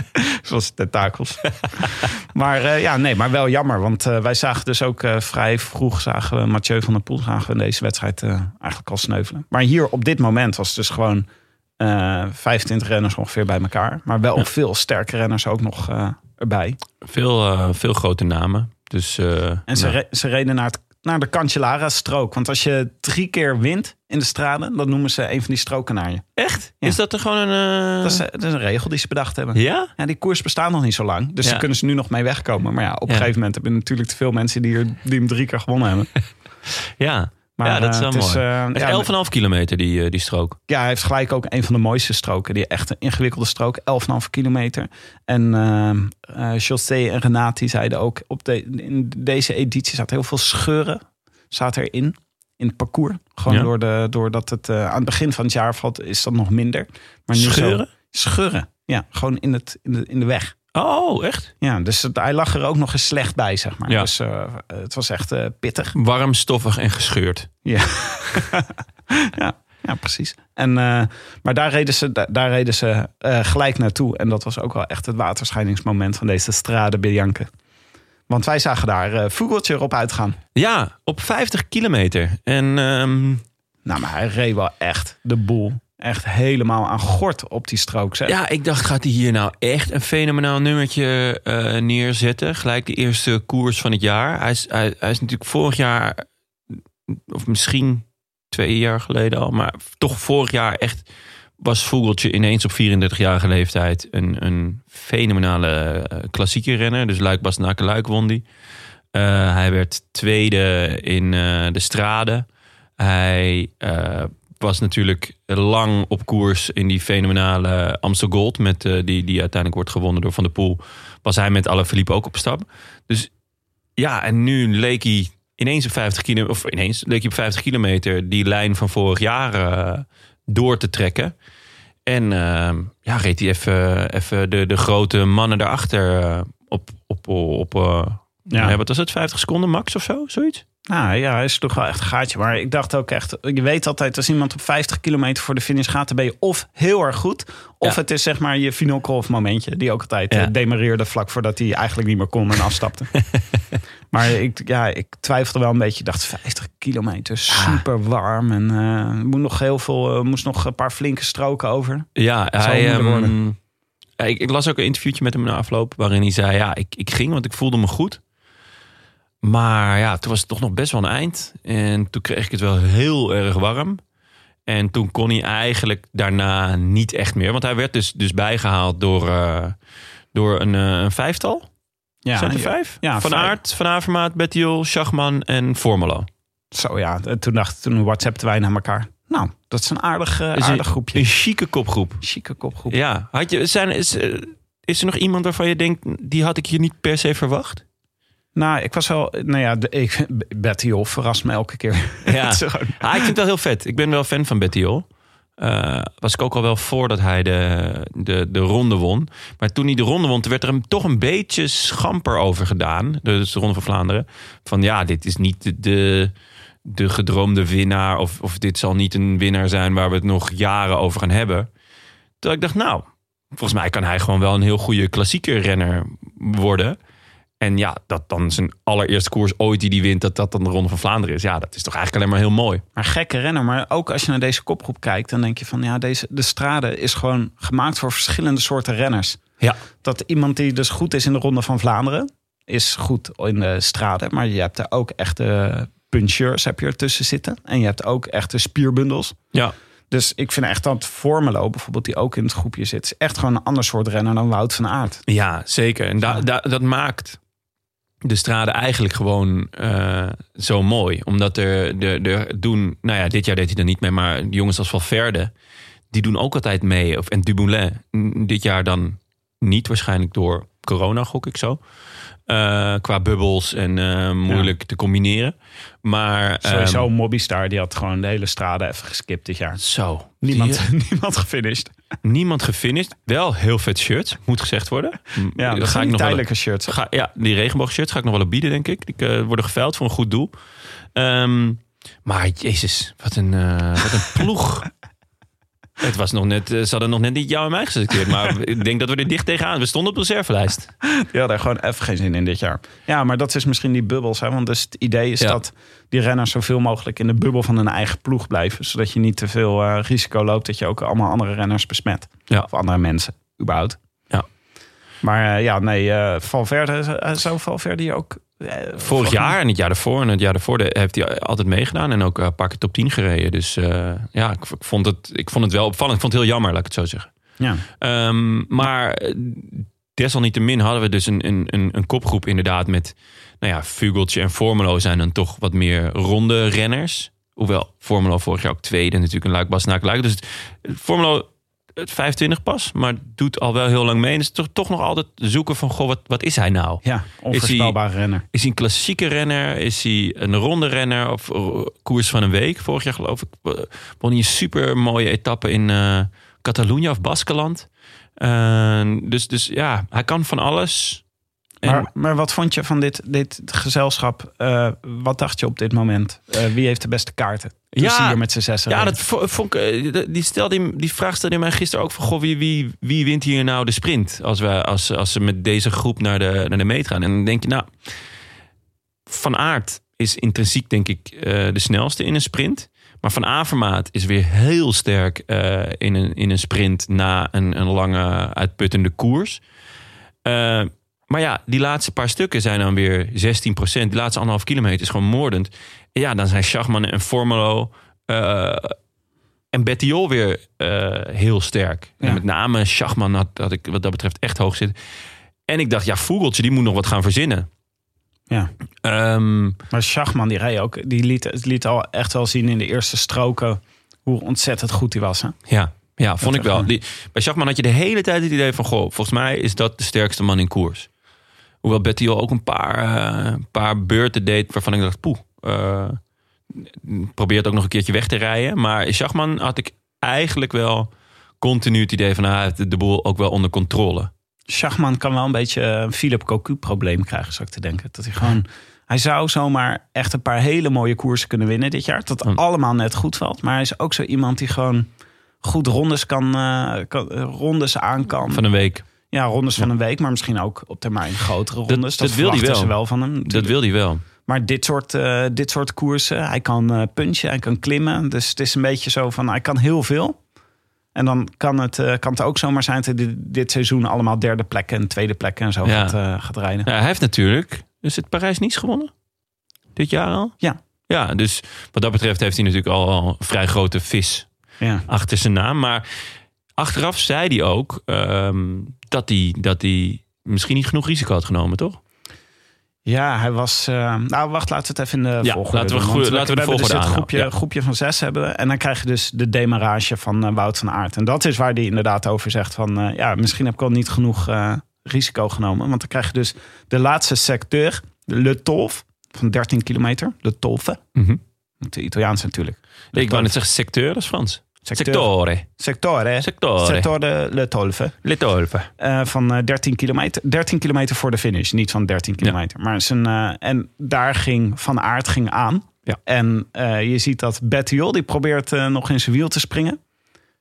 Zoals tentakels. maar eh, ja, nee, maar wel jammer. Want eh, wij zagen dus ook vrij vroeg zagen we Mathieu van der Poel zagen we in deze wedstrijd eigenlijk al sneuvelen. Maar hier op dit moment was het dus gewoon eh 25 renners ongeveer bij elkaar. Maar wel veel sterke renners ook nog erbij. veel, veel grote namen. Dus, En ze, nou, re- ze reden naar, het, naar de Cancellara-strook. Want als je drie keer wint in de straten, dan noemen ze een van die stroken naar je. Echt? Ja. Is dat er gewoon een... eh, Dat is, eh, dat is een regel die ze bedacht hebben. Ja? Ja, die koers bestaat nog niet zo lang. Dus Ja. daar kunnen ze nu nog mee wegkomen. Maar ja, op een Ja. gegeven moment hebben natuurlijk te veel mensen die, er, die hem drie keer gewonnen hebben. Ja. Maar ja, dat is eh, wel het mooi. eh, Echt ja, 11,5 kilometer die, eh, die strook. ja, hij heeft gelijk ook een van de mooiste stroken. Die echt een ingewikkelde strook, 11,5 kilometer. En eh eh, José en Renati zeiden ook, op de, in deze editie zaten heel veel scheuren zaten erin. In het parcours. Gewoon Ja. door de, doordat het eh, aan het begin van het jaar valt, is dat nog minder. Maar nu zo- Scheuren? scheuren, ja. Gewoon in, het, in, de, in de weg. Oh, echt? Ja, dus hij lag er ook nog eens slecht bij, zeg maar. Ja. Dus eh, het was echt eh, pittig. Warm, stoffig en gescheurd. Ja, ja, ja precies. En, eh, maar daar reden ze, daar, daar reden ze gelijk naartoe. En dat was ook wel echt het waterscheidingsmoment van deze Strade Bianche. Want wij zagen daar Vogeltje erop uitgaan. Ja, op 50 kilometer. En ehm, Nou, maar hij reed wel echt de boel. Echt helemaal aan gort op die strook. Zeg. ja, ik dacht, gaat hij hier nou echt een fenomenaal nummertje eh, neerzetten? Gelijk de eerste koers van het jaar. Hij is, hij, hij is natuurlijk vorig jaar, of misschien twee jaar geleden al, maar toch vorig jaar echt was Vogeltje ineens op 34-jarige leeftijd een, een fenomenale eh, klassieke renner. Dus Luik Bastenaken Luik won die. Eh, hij werd tweede in de strade. Hij was natuurlijk lang op koers in die fenomenale Amstel Gold. Met, eh, die, die uiteindelijk wordt gewonnen door Van der Poel. Was hij met Alaphilippe ook op stap. Dus ja, en nu leek hij ineens op 50 kilometer... Of ineens leek hij op 50 kilometer die lijn van vorig jaar eh, door te trekken. En eh, ja, reed hij even, even de, de grote mannen daarachter op... op, op Ja. ja. wat was het? 50 seconden max of zo? Zoiets? Nou ja, hij is toch wel echt een gaatje. Maar ik dacht ook echt, je weet altijd als iemand op 50 kilometer voor de finish gaat, dan ben je of heel erg goed, of Ja. het is zeg maar je Vinokov momentje, die ook altijd Ja. eh, demareerde vlak voordat hij eigenlijk niet meer kon en afstapte. maar ik, ja, ik twijfelde wel een beetje. Ik dacht 50 kilometer, super warm en eh, moet nog heel veel, eh, moest nog een paar flinke stroken over. Ja, hij, worden. ik, ik las ook een interviewtje met hem na afloop... waarin hij zei, ja, ik, ik ging, want ik voelde me goed. Maar ja, toen was het toch nog best wel een eind. En toen kreeg ik het wel heel erg warm. En toen kon hij eigenlijk daarna niet echt meer. Want hij werd dus, dus bijgehaald door, eh, door een, eh, een vijftal. Ja, Zijn er vijf? Ja, van vijf. Aert, Van Avermaat, Bettiol, Schachman en Formelo. Zo ja, en toen dacht toen WhatsAppten wij naar elkaar. Nou, dat is een aardig, Dus aardig een, groepje. Een chique kopgroep. Chique kopgroep. Ja, had je, zijn, is, is er nog iemand waarvan je denkt... die had ik hier niet per se verwacht? Nou, ik was wel. Nou ja, de, ik, Betty Hoff verrast me elke keer. Ja. Ah, ik vind het wel heel vet. Ik ben wel fan van Betty Hol. Eh, was ik ook al wel voordat hij de, de, de ronde won. Maar toen hij de ronde won, werd er hem toch een beetje schamper over gedaan. Dus de ronde van Vlaanderen. Van ja, dit is niet de, de, de gedroomde winnaar. Of, of dit zal niet een winnaar zijn waar we het nog jaren over gaan hebben. Toen ik dacht, nou, volgens mij kan hij gewoon wel een heel goede klassieke renner worden. En ja, dat dan zijn allereerste koers ooit die die wint, dat dat dan de Ronde van Vlaanderen is. Ja, dat is toch eigenlijk alleen maar heel mooi. Maar gekke renner. Maar ook als je naar deze kopgroep kijkt, dan denk je van ja, deze, de strade is gewoon gemaakt voor verschillende soorten renners. Ja. Dat iemand die dus goed is in de Ronde van Vlaanderen, is goed in de strade. Maar je hebt er ook echte puncheurs heb je ertussen zitten. En je hebt ook echte spierbundels. Ja. Dus ik vind echt dat Formelo, bijvoorbeeld, die ook in het groepje zit, is echt gewoon een ander soort renner dan Wout van Aert. Ja, zeker. En da, da- dat maakt de straden eigenlijk gewoon eh, zo mooi. Omdat er, er, er doen... Nou ja, dit jaar deed hij er niet mee. Maar jongens als Valverde, die doen ook altijd mee. Of, en Dumoulin, mm, dit jaar dan niet. Waarschijnlijk door corona, gok ik zo. Eh, qua bubbels en eh, moeilijk te combineren. Maar Sowieso ehm, Mobistar, die had gewoon de hele strade even geskipt dit jaar. zo. Niemand, niemand gefinished. Niemand gefinished. Wel heel vet shirt, moet gezegd worden. Ja, Daar dat ga ik nog wel- tijdelijke shirts. Ga, ja, die regenboogshirts ga ik nog wel op bieden, denk ik. Die eh, worden geveild voor een goed doel. Ehm, maar jezus, wat een, eh, wat een ploeg. Het was nog net, eh, ze hadden nog net niet jou en mij geselecteerd. Maar ik denk dat we er dicht tegenaan. We stonden op de reservelijst. Hadden er gewoon even geen zin in dit jaar. Ja, maar dat is misschien die bubbels. Hè? Want dus het idee is Ja. dat die renners zoveel mogelijk in de bubbel van hun eigen ploeg blijven. Zodat je niet te veel eh, risico loopt dat je ook allemaal andere renners besmet. Ja. Of andere mensen, überhaupt. Ja. Maar eh, ja, nee, eh Valverde, zou Valverde hier ook... Vorig jaar en het jaar daarvoor en het jaar daarvoor heeft hij altijd meegedaan. En ook een paar keer top 10 gereden. Dus ja, ik, ik vond het, ik vond het wel opvallend. Ik vond het heel jammer, laat ik het zo zeggen. Ja. Ehm, maar desalniettemin hadden we dus een, een, een, een kopgroep inderdaad met... Nou ja, Vugeltje en Formelo zijn dan toch wat meer ronde renners. Hoewel Formelo vorig jaar ook tweede natuurlijk een luik bas na luik. Dus het, Formelo het 25 pas, maar doet al wel heel lang mee. En is toch, toch nog altijd zoeken van, goh, wat, wat is hij nou? Ja, onvoorspelbare renner. Is hij een klassieke renner? Is hij een ronde renner? Of eh, koers van een week? Vorig jaar geloof ik eh, won hij een super mooie etappe in eh Catalonië of Baskeland. Dus, dus ja, hij kan van alles. Maar, maar wat vond je van dit, dit gezelschap? Eh, wat dacht je op dit moment? Eh, wie heeft de beste kaarten? Toen Ja, hier met z'n zessen ja, dat vo- vond ik, eh, die, stelde, die vraag stelde mij gisteren ook van... Goh, wie, wie, wie wint hier nou de sprint als, we, als, als ze met deze groep naar de, naar de meet gaan? En dan denk je, nou, Van Aert is intrinsiek denk ik de snelste in een sprint. Maar Van Avermaat is weer heel sterk in, een, in een sprint na een, een lange uitputtende koers. Eh, maar ja, die laatste paar stukken zijn dan weer 16% Die laatste anderhalf kilometer is gewoon moordend. Ja, dan zijn Schachman en Formelo eh, en Bettiol weer eh, heel sterk. Ja. En met name Schachman had, had ik wat dat betreft echt hoog zitten. En ik dacht, ja, Vogeltje, die moet nog wat gaan verzinnen. Ja. Ehm, Maar Schachman, die, reed ook, die liet, liet al echt wel zien in de eerste stroken hoe ontzettend goed hij was. Hè? ja, ja, vond ik wel. Die, bij Schachman had je de hele tijd het idee van... Goh, volgens mij is dat de sterkste man in koers. Hoewel Bettiol ook een paar, eh, paar beurten deed waarvan ik dacht... Poeh, eh, probeert ook nog een keertje weg te rijden. Maar Schachman had ik eigenlijk wel continu het idee van... ah, hij heeft de boel ook wel onder controle. Schachman kan wel een beetje een Philip Cocu-probleem krijgen, zou ik te denken. Dat hij gewoon... Hij zou zomaar echt een paar hele mooie koersen kunnen winnen dit jaar. Dat Mm. allemaal net goed valt. Maar hij is ook zo iemand die gewoon goed rondes, kan, kan, eh, rondes aan kan. Van een week. Ja, rondes van een week, maar misschien ook op termijn grotere rondes. Dat, dat wil hij wel. ze wel van hem. Dat wil hij wel. Maar dit soort, eh, dit soort koersen, hij kan eh punchen, hij kan klimmen. Dus het is een beetje zo van, hij kan heel veel. En dan kan het, eh, kan het ook zomaar zijn dat hij dit, dit seizoen allemaal derde plekken en tweede plekken en zo Ja. gaat, gaat rijden. Ja, hij heeft natuurlijk... Is het Parijs niets gewonnen? Dit jaar al? Ja. Ja, dus wat dat betreft heeft hij natuurlijk al, al vrij grote vis Ja. achter zijn naam. Maar achteraf zei hij ook ehm, dat, hij, dat hij misschien niet genoeg risico had genomen, toch? Ja, hij was. eh, nou, wacht, laten we het even in de Ja, volgorde laten we doen, laten we de hebben dus aanhouden, groepje, ja. groepje van zes hebben we. En dan krijg je dus de demarage van eh, Wout van Aert. En dat is waar hij inderdaad over zegt van... eh, ja, misschien heb ik al niet genoeg eh, risico genomen. Want dan krijg je dus de laatste secteur, de Le Tolf, van 13 kilometer. De Tolfe. Mhm. De Italiaans natuurlijk. Ik wou net zeggen secteur, dat is Frans. Secteur. Sectore. Sectore. Sector de Le Tolfe. Litolfe. Eh, van eh, 13 kilometer. 13 kilometer voor de finish. Niet van 13 kilometer. Maar zijn, eh, en daar ging Van Aert ging aan. Ja. En eh, je ziet dat Bettiol, die probeert eh, nog in zijn wiel te springen.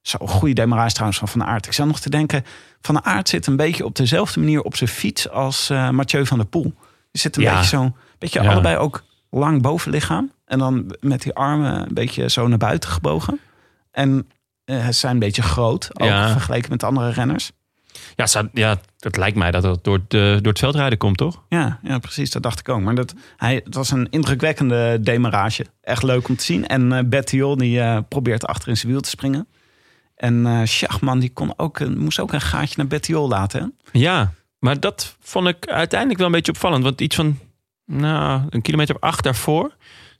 Zo, goede demarage trouwens van Van Aert. Ik zou nog te denken, Van Aert zit een beetje op dezelfde manier op zijn fiets als eh, Mathieu van der Poel. Je zit een Ja. beetje zo, beetje Ja. allebei ook lang bovenlichaam. En dan met die armen een beetje zo naar buiten gebogen. En eh, ze zijn een beetje groot, ook Ja. vergeleken met andere renners. Ja, zou- ja, het lijkt mij dat het door het, door het veldrijden komt, toch? Ja, ja, precies. Dat dacht ik ook. Maar dat, hij, het was een indrukwekkende demarage. Echt leuk om te zien. En eh Bettiol die eh, probeert achter in zijn wiel te springen. En eh Schachman die kon ook, moest ook een gaatje naar Bettiol laten. Hè? Ja, maar dat vond ik uiteindelijk wel een beetje opvallend. Want iets van nou, een kilometer of acht daarvoor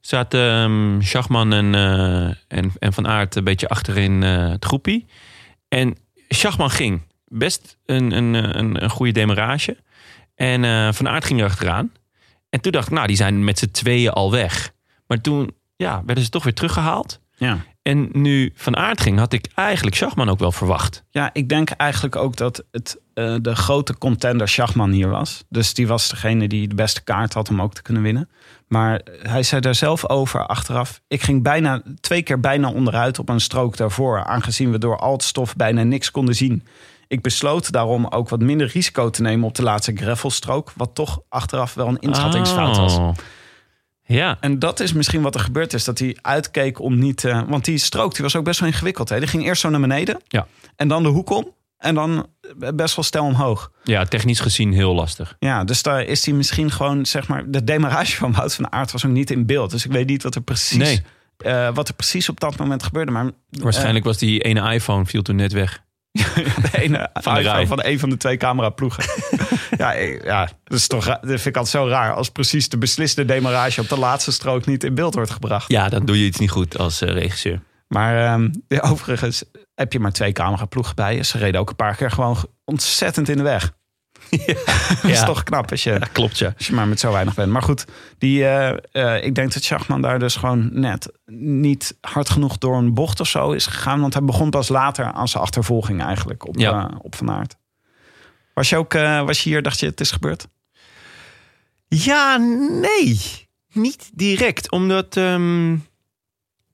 zaten ehm Schachman en, eh, en, en Van Aert een beetje achterin eh, het groepie. En Schachman ging best een, een, een, een goede demarage. En eh, Van Aert ging er achteraan. En toen dacht ik, nou, die zijn met z'n tweeën al weg. Maar toen ja, werden ze toch weer teruggehaald. Ja. En nu Van Aert ging, had ik eigenlijk Schachman ook wel verwacht. Ja, ik denk eigenlijk ook dat het eh, de grote contender Schachman hier was. Dus die was degene die de beste kaart had om ook te kunnen winnen. Maar hij zei daar zelf over achteraf. Ik ging bijna twee keer bijna onderuit op een strook daarvoor. Aangezien we door al het stof bijna niks konden zien. Ik besloot daarom ook wat minder risico te nemen op de laatste gravelstrook. Wat toch achteraf wel een inschattingsfout was. Oh. Ja, En dat is misschien wat er gebeurd is. Dat hij uitkeek om niet... eh, want die strook die was ook best wel ingewikkeld. Hè? Die ging eerst zo naar beneden. Ja. En dan de hoek om. En dan best wel stijl omhoog. ja, technisch gezien heel lastig. Ja, dus daar is hij misschien gewoon, zeg maar... De demarage van Wout van Aert was ook niet in beeld. Dus ik weet niet wat er precies, Nee. eh, wat er precies op dat moment gebeurde. Maar Waarschijnlijk was die ene iPhone viel toen net weg. eh, de ene Van de iPhone rij. van een van de twee cameraploegen. ja, ja, dat is toch dat vind ik altijd zo raar... als precies de besliste demarage op de laatste strook niet in beeld wordt gebracht. Ja, dan doe je iets niet goed als eh, regisseur. Maar ja, overigens heb je maar twee cameraploegen bij je. Ze reden ook een paar keer gewoon ontzettend in de weg. dat is Ja. toch knap als je, Klopt, ja. als je maar met zo weinig bent. Maar goed, die, eh, eh, ik denk dat Schachman daar dus gewoon net niet hard genoeg door een bocht of zo is gegaan. Want hij begon pas later aan zijn achtervolging eigenlijk op, Ja. op Van Aert. Was je ook eh, was je hier, dacht je het is gebeurd? Ja, nee. Niet direct. Omdat ehm,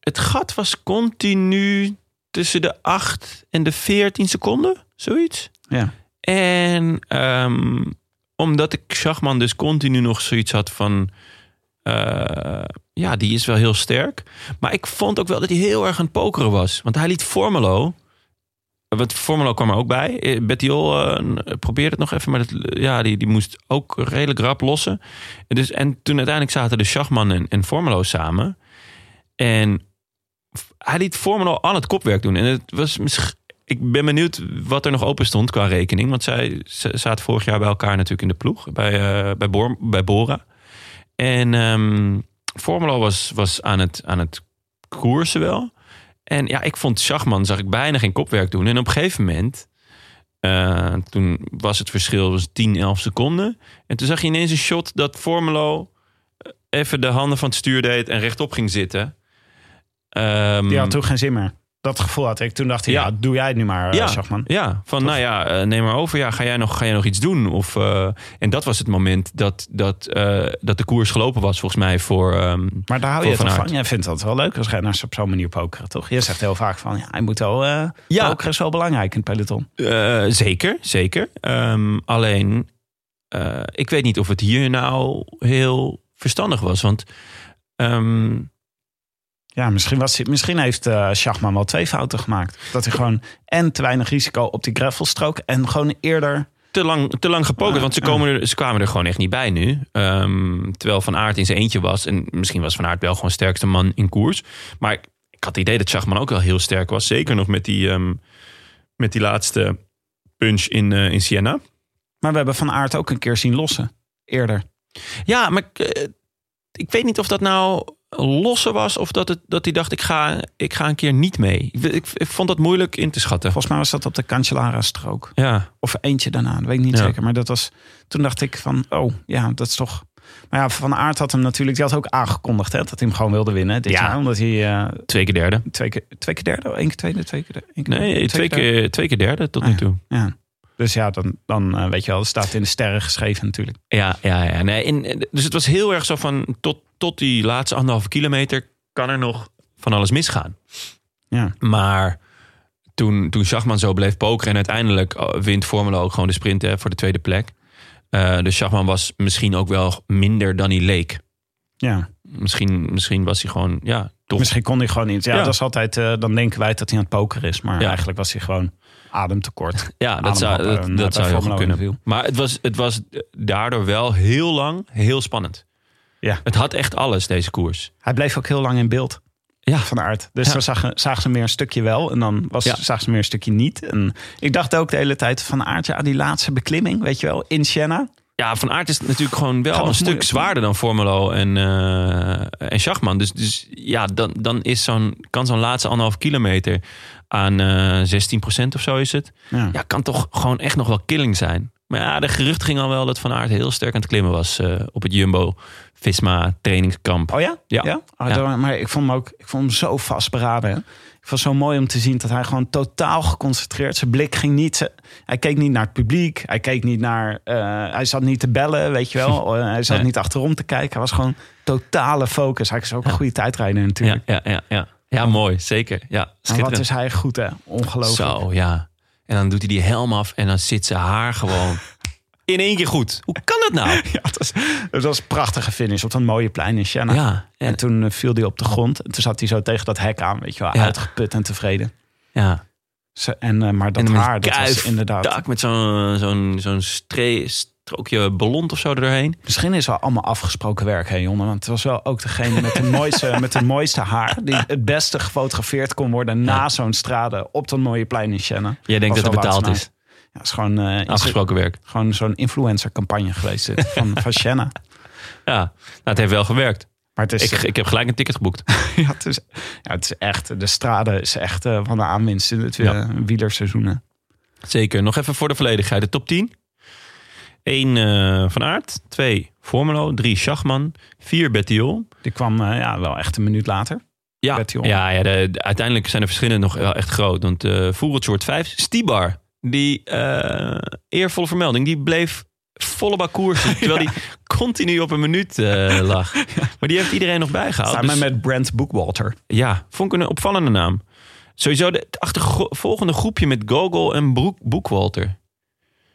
het gat was continu tussen de 8 en de 14 seconden. Zoiets. Ja. En ehm, omdat ik Schachman dus continu nog zoiets had van... eh, ja, die is wel heel sterk. Maar ik vond ook wel dat hij heel erg aan het pokeren was. Want hij liet Formelo... Want Formelo kwam er ook bij. Eh, Bettiol eh, probeerde het nog even, maar dat, ja, die, die moest ook redelijk rap lossen. En, dus, en toen uiteindelijk zaten de Schachman en, en Formelo samen. En hij liet Formelo al het kopwerk doen. En het was. Ik ben benieuwd wat er nog open stond qua rekening. Want zij zaten vorig jaar bij elkaar natuurlijk in de ploeg. Bij, eh, bij, Bor, bij Bora. En ehm Formelo was, was aan, het, aan het koersen wel. En ja, ik vond Schachman, zag ik bijna geen kopwerk doen. En op een gegeven moment, eh, toen was het verschil was 10, 11 seconden. En toen zag je ineens een shot dat Formelo eh, even de handen van het stuur deed en rechtop ging zitten. Ehm, Die had toen geen zin meer. Dat gevoel had ik. Toen dacht hij, ja, Ja. doe jij het nu maar, ja, ja. Schachman. ja, van nou ja, eh, neem maar over. Ja, ga jij nog, ga jij nog iets doen? Of, eh, en dat was het moment dat, dat, eh, dat de koers gelopen was, volgens mij, voor. ehm, Maar daar hou je Van van? Jij vindt dat wel leuk als renners op zo'n manier pokeren, toch? Je zegt heel vaak van, ja, hij moet wel... eh Ja. Pokeren is wel belangrijk in het peloton. Eh, zeker, zeker. Ehm, alleen, eh, ik weet niet of het hier nou heel verstandig was. Want ehm, Ja, misschien, was misschien heeft eh Schachman wel twee fouten gemaakt. Dat hij gewoon en te weinig risico op die gravelstrook... en gewoon eerder... te lang, te lang gepokerd. Ja, want ze, komen er, ze kwamen er gewoon echt niet bij nu. Ehm, terwijl Van Aert in zijn eentje was. En misschien was Van Aert wel gewoon sterkste man in koers. Maar ik, ik had het idee dat Schachman ook wel heel sterk was. Zeker nog met die, ehm, met die laatste punch in, eh, in Siena. Maar we hebben Van Aert ook een keer zien lossen. Eerder. Ja, maar ik, eh, ik weet niet of dat nou losse was. Of dat, het, dat hij dacht, ik ga, ik ga een keer niet mee. Ik, ik, ik vond dat moeilijk in te schatten. Volgens mij was dat op de Cancellara-strook. Ja, Of eentje daarna, dat weet ik niet Ja. zeker. Maar dat was, toen dacht ik van, oh ja, dat is toch... Maar ja, Van Aert had hem natuurlijk, die had ook aangekondigd hè, dat hij hem gewoon wilde winnen dit Ja. jaar. Omdat hij eh, twee keer derde. twee, keer, twee keer derde, één keer tweede, twee keer derde. keer Nee, derde, twee derde. keer, twee keer derde tot Ah, nu ja. toe. Ja. Dus ja, dan, dan eh, weet je wel, staat in de sterren geschreven natuurlijk. Ja, ja, ja. Nee, dus het was heel erg zo van tot, tot die laatste anderhalve kilometer kan er nog van alles misgaan. Ja. Maar toen, toen Schachman zo bleef pokeren en uiteindelijk oh, wint Formula ook gewoon de sprint hè, voor de tweede plek. Eh, dus Schachman was misschien ook wel minder dan hij leek. Ja, Misschien, misschien was hij gewoon, ja, Toch? Misschien kon hij gewoon niet. Ja, Ja. dat is altijd. eh, dan denken wij dat hij aan het poker is. Maar Ja. eigenlijk was hij gewoon ademtekort. Ja, dat zou, dat, eh, dat zou heel goed kunnen. One Maar het was, het was daardoor wel heel lang heel spannend. Ja. Het had echt alles, deze koers. Hij bleef ook heel lang in beeld. Ja. Van aard. Dus Ja. dan zagen, zagen ze meer een stukje wel. En dan was, Ja. zagen ze meer een stukje niet. En ik dacht ook de hele tijd van aard. Ja, die laatste beklimming. Weet je wel. In Siena. Ja, Van Aert is natuurlijk gewoon wel een stuk zwaarder dan Formulo en, eh en Schachman. Dus, dus ja, dan, dan is zo'n, kan zo'n laatste anderhalf kilometer aan eh 16% of zo is het. Ja. Ja, kan toch gewoon echt nog wel killing zijn. Maar ja, de gerucht ging al wel dat Van Aert heel sterk aan het klimmen was eh, op het Jumbo-Visma trainingskamp. Oh ja? Ja. Ah, Ja. daar- Maar ik vond hem ook ik vond hem zo vastberaden. hè. Het zo mooi om te zien dat hij gewoon totaal geconcentreerd. Zijn blik ging niet. Hij keek niet naar het publiek. Hij keek niet naar. eh, hij zat niet te bellen, weet je wel. Eh, hij zat Nee. niet achterom te kijken. Hij was gewoon totale focus. Hij is ook een goede tijdrijder natuurlijk. Ja, ja, ja, ja. ja, mooi, zeker. Ja, Maar wat is hij goed, hè? Ongelooflijk. Zo, ja. En dan doet hij die helm af en dan zit zijn haar gewoon in één keer goed. Hoe kan dat nou? Ja, het was, het was een prachtige finish op dat mooie plein in Siena. Ja, En en, toen eh, viel hij op de grond. En toen zat hij zo tegen dat hek aan, weet je wel. Ja. Uitgeput en tevreden. ja. Ze- En, eh, maar dat en haar, dat was inderdaad... dak met zo'n zo'n zo'n strookje ballon of zo er doorheen. Misschien is wel allemaal afgesproken werk, hè, jongen. Want het was wel ook degene met de mooiste, met het mooiste haar... die het beste gefotografeerd kon worden na zo'n strade... op dat mooie plein in Siena. Jij denkt dat het betaald is. Ja, het is gewoon, eh, Afgesproken werk. gewoon zo'n influencer-campagne geweest dit, van, van Siena. Ja, nou, het heeft wel gewerkt. Maar het is, Ik, ik heb gelijk een ticket geboekt. ja, het is, ja, het is echt... De strade is echt eh, van de aanwinst in het Ja. eh, wielerseizoen. hè. Zeker. Nog even voor de volledigheid. De top 10. 1 Van Aert. 2 Formelo. 3 Schachman. 4 Bettiol. Die kwam ja, wel echt een minuut later. Ja, Bettiol. ja, ja de, de- uiteindelijk zijn de verschillen nog wel echt groot. Want uh, Voerend soort 5. Stibar. Die eh, eervolle vermelding. Die bleef volle bak koersen. Terwijl die continu op een minuut eh, lag. Maar die heeft iedereen nog bijgehaald. Samen Dus- met Brent Bookwalter. Ja, vond ik een opvallende naam. Sowieso de, het achtervolgende groepje met Gogol en Broek, Boekwalter.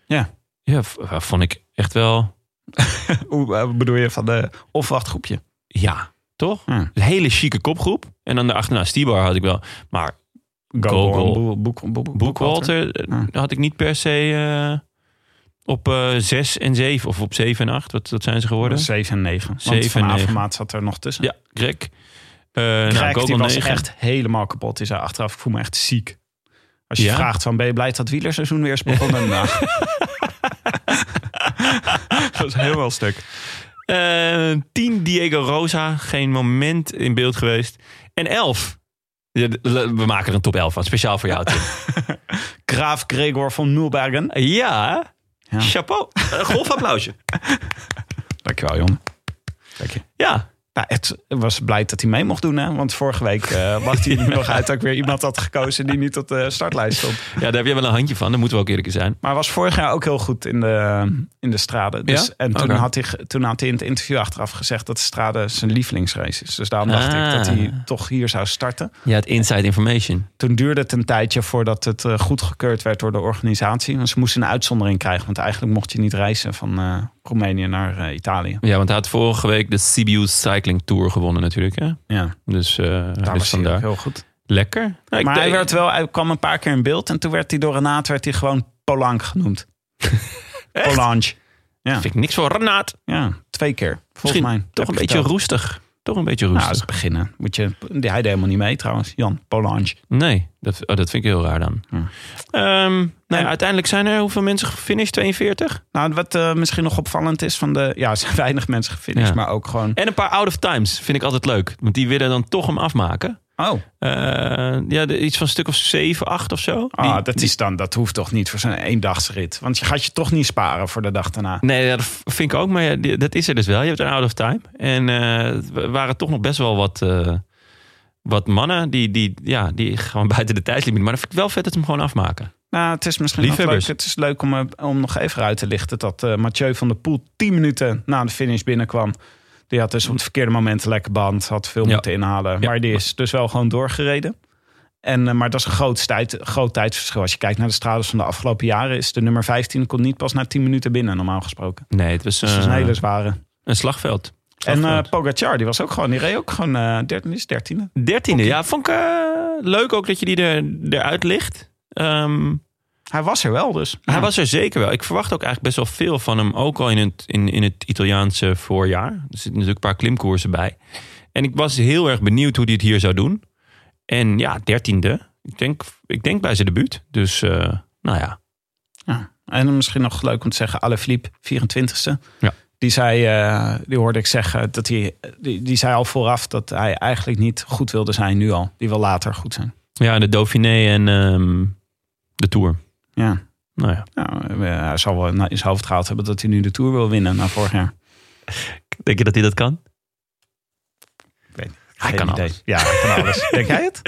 Ja. Ja, v- vond ik echt wel... Hoe eh, bedoel je van de opwachtgroepje? Ja, toch? Ja. Een hele chique kopgroep. En dan daarachterna Stibar had ik wel. Maar Boek- Boekwalter eh, had ik niet per se eh, op eh 6 en 7. Of op 7 en 8. Wat, wat zijn ze geworden? 7 en 9. Want Zeven Van en negen. Avermaat zat er nog tussen. Ja, Greg. Eh nou, Greg, die was 9. echt helemaal kapot. Die zei achteraf, ik voel me echt ziek. Als je Ja? vraagt van, ben je blij dat het wielerseizoen weer is begonnen? nou. dat is helemaal stuk. Eh 10 Diego Rosa. Geen moment in beeld geweest. En 11. We maken er een top 11 van. Speciaal voor jou, Tim. Graaf Gregor van Mulbergen. ja, Ja. chapeau. Een golfapplausje. Dankjewel, jongen. Dank je. Ja, Nou, het was blij dat hij mee mocht doen. Hè? Want vorige week uh, wacht hij er nog uit dat ik weer iemand had gekozen die niet op de startlijst stond. ja, daar heb je wel een handje van. Dat moeten we ook eerlijk zijn. Maar was vorig jaar ook heel goed in de, in de straden. Dus, Ja? En toen, had hij, toen had hij in het interview achteraf gezegd dat de straden zijn lievelingsrace is. Dus daarom dacht Ah. ik dat hij toch hier zou starten. Ja, het inside information. Toen duurde het een tijdje voordat het uh, goedgekeurd werd door de organisatie. Want ze moesten een uitzondering krijgen. Want eigenlijk mocht je niet reizen van uh, Roemenië naar uh, Italië. Ja, want hij had vorige week de Sibiu Cycling Tour gewonnen natuurlijk. Hè? Ja, Dus, uh, daar dus was vandaar. heel goed. Lekker. Nou, maar hij, werd wel, hij kwam een paar keer in beeld. En toen werd hij door Renaat werd hij gewoon Polank genoemd. Polange. Ja, Vind ik niks voor Renaat. ja, twee keer. Volgens Misschien mij. toch een beetje verteld. roestig. Toch een beetje Nou, dat is beginnen. Moet je, hij deed helemaal niet mee trouwens. Jan Polange. Nee, dat, oh, dat vind ik heel raar dan. Ehm, nou ja, En- uiteindelijk zijn er hoeveel mensen gefinished? 42? Nou, wat eh, misschien nog opvallend is van de... Ja, er zijn weinig mensen gefinished, Ja. maar ook gewoon... En een paar out of times vind ik altijd leuk. Want die willen dan toch hem afmaken. Oh, Eh, ja, de- iets van een stuk of 7, 8 of zo. ah, Die- dat, is dan, dat hoeft toch niet voor zo'n eendagsrit? Want je gaat je toch niet sparen voor de dag daarna. Nee, dat vind ik ook. Maar ja, die- dat is er dus wel. Je hebt een out of time. En er waren toch nog best wel wat, eh, wat mannen die, die, ja, die gewoon buiten de tijdslimiet. Maar dan vind ik wel vet dat ze hem gewoon afmaken. Nou, het is misschien ook leuk. Het is leuk om, om nog even uit te lichten dat Mathieu van der Poel 10 minuten na de finish binnenkwam. Die had dus op het verkeerde moment een lekke band, had veel Ja. moeten inhalen. Maar die is dus wel gewoon doorgereden. En, eh, maar dat is een groot, tijd, groot tijdsverschil. Als je kijkt naar de strades van de afgelopen jaren, is de nummer 15 komt niet pas na 10 minuten binnen, normaal gesproken. Nee, het was, Dus een eh, hele zware. een slagveld. En Afgerond. Pogacar, die was ook gewoon, die reed ook gewoon eh dertiende, is dertiende. Dertiende, ja, vond ik leuk ook dat je die er, eruit ligt. Ehm, Hij was er wel dus. Hij Ja. was er zeker wel. Ik verwacht ook eigenlijk best wel veel van hem. Ook al in het, in, in het Italiaanse voorjaar. Er zitten natuurlijk een paar klimkoersen bij. En ik was heel erg benieuwd hoe hij het hier zou doen. En ja, dertiende. Ik denk, ik denk bij zijn debuut. Dus eh, nou ja. Ja. En misschien nog leuk om te zeggen, Alaphilippe, 24ste. Ja. Die zei, eh, die hoorde ik zeggen, dat hij, die, die zei al vooraf dat hij eigenlijk niet goed wilde zijn nu al. Die wil later goed zijn. Ja, de Dauphiné en ehm, de Tour. Ja. Nou ja. Nou, eh, hij zal wel in zijn hoofd gehaald hebben dat hij nu de Tour wil winnen na vorig jaar. Denk je dat hij dat kan? weet niet. Hij Geen kan idee. alles. Ja, hij kan alles. Denk jij het?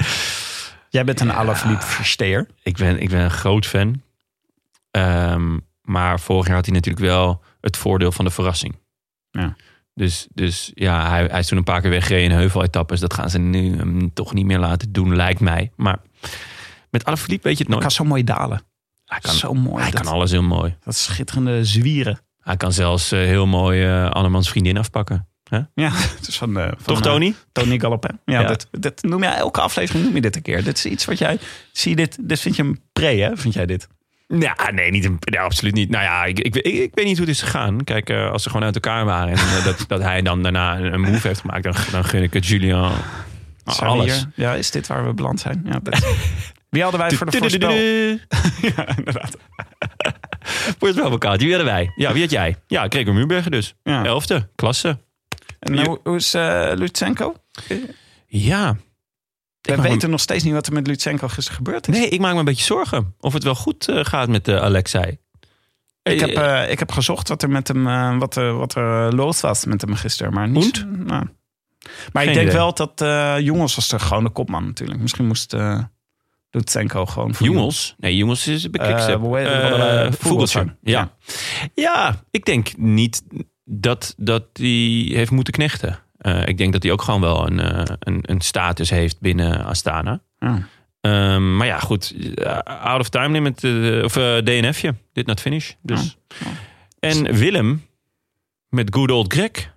Jij bent een Ja. Alaphilippe versteer. Ik ben, ik ben een groot fan. Ehm, maar vorig jaar had hij natuurlijk wel het voordeel van de verrassing. Ja. Dus, dus ja, hij, hij is toen een paar keer weggereden in heuveletappes. Dat gaan ze nu hem toch niet meer laten doen, lijkt mij. Maar met Alaphilippe weet je het Hij nooit. kan zo mooi dalen. Hij kan, zo mooi. hij dat, kan alles heel mooi. dat schitterende zwieren. Hij kan zelfs eh, heel mooi eh Annemans vriendin afpakken. Ja, het is van, eh, van Toch, Tony? Tony Galopin. Ja, Ja. Dit, dit noem je elke aflevering noem je dit een keer. Dit is iets wat jij. Zie je dit? Dit vind je een pre, hè? Vind jij dit? Ja, nee, niet een, nee, absoluut niet. Nou ja, ik, ik, ik, ik weet niet hoe het is gegaan. Kijk, als ze gewoon uit elkaar waren en dat, dat hij dan daarna een, een move heeft gemaakt, dan, dan gun ik het Julian alles. hier? Ja, is dit waar we beland zijn? Ja, Wie hadden wij voor de voorspel? Ja, inderdaad. Voorspelbokaal, wie hadden wij? Ja, wie had jij? Ja, Gregor Muurberger dus. Ja. Elfde, klasse. En hoe, hoe is eh Lutsenko? Ja. We weten nog steeds niet wat er met Lutsenko gisteren gebeurd is. nee, ik maak me een beetje zorgen of het wel goed eh, gaat met eh, Alexei. Ik heb, ik heb gezocht wat er met hem, wat, er, wat er los was met hem gisteren. Maar niet. Nou. Maar Geen ik denk idee. wel dat Jongens was de gewone kopman natuurlijk. Misschien moest Lutsenko gewoon voor Jongens? Nee, jongens is bij Quickstep. Vogeltje. Vogeltje. Ja. ja, ik denk niet dat, dat hij heeft moeten knechten. Eh, ik denk dat hij ook gewoon wel een, eh, een, een status heeft binnen Astana. Ehm, maar ja, goed. eh, out of time limit. of eh, DNFje. Dit not finish. Dus. En Willem met good old Greg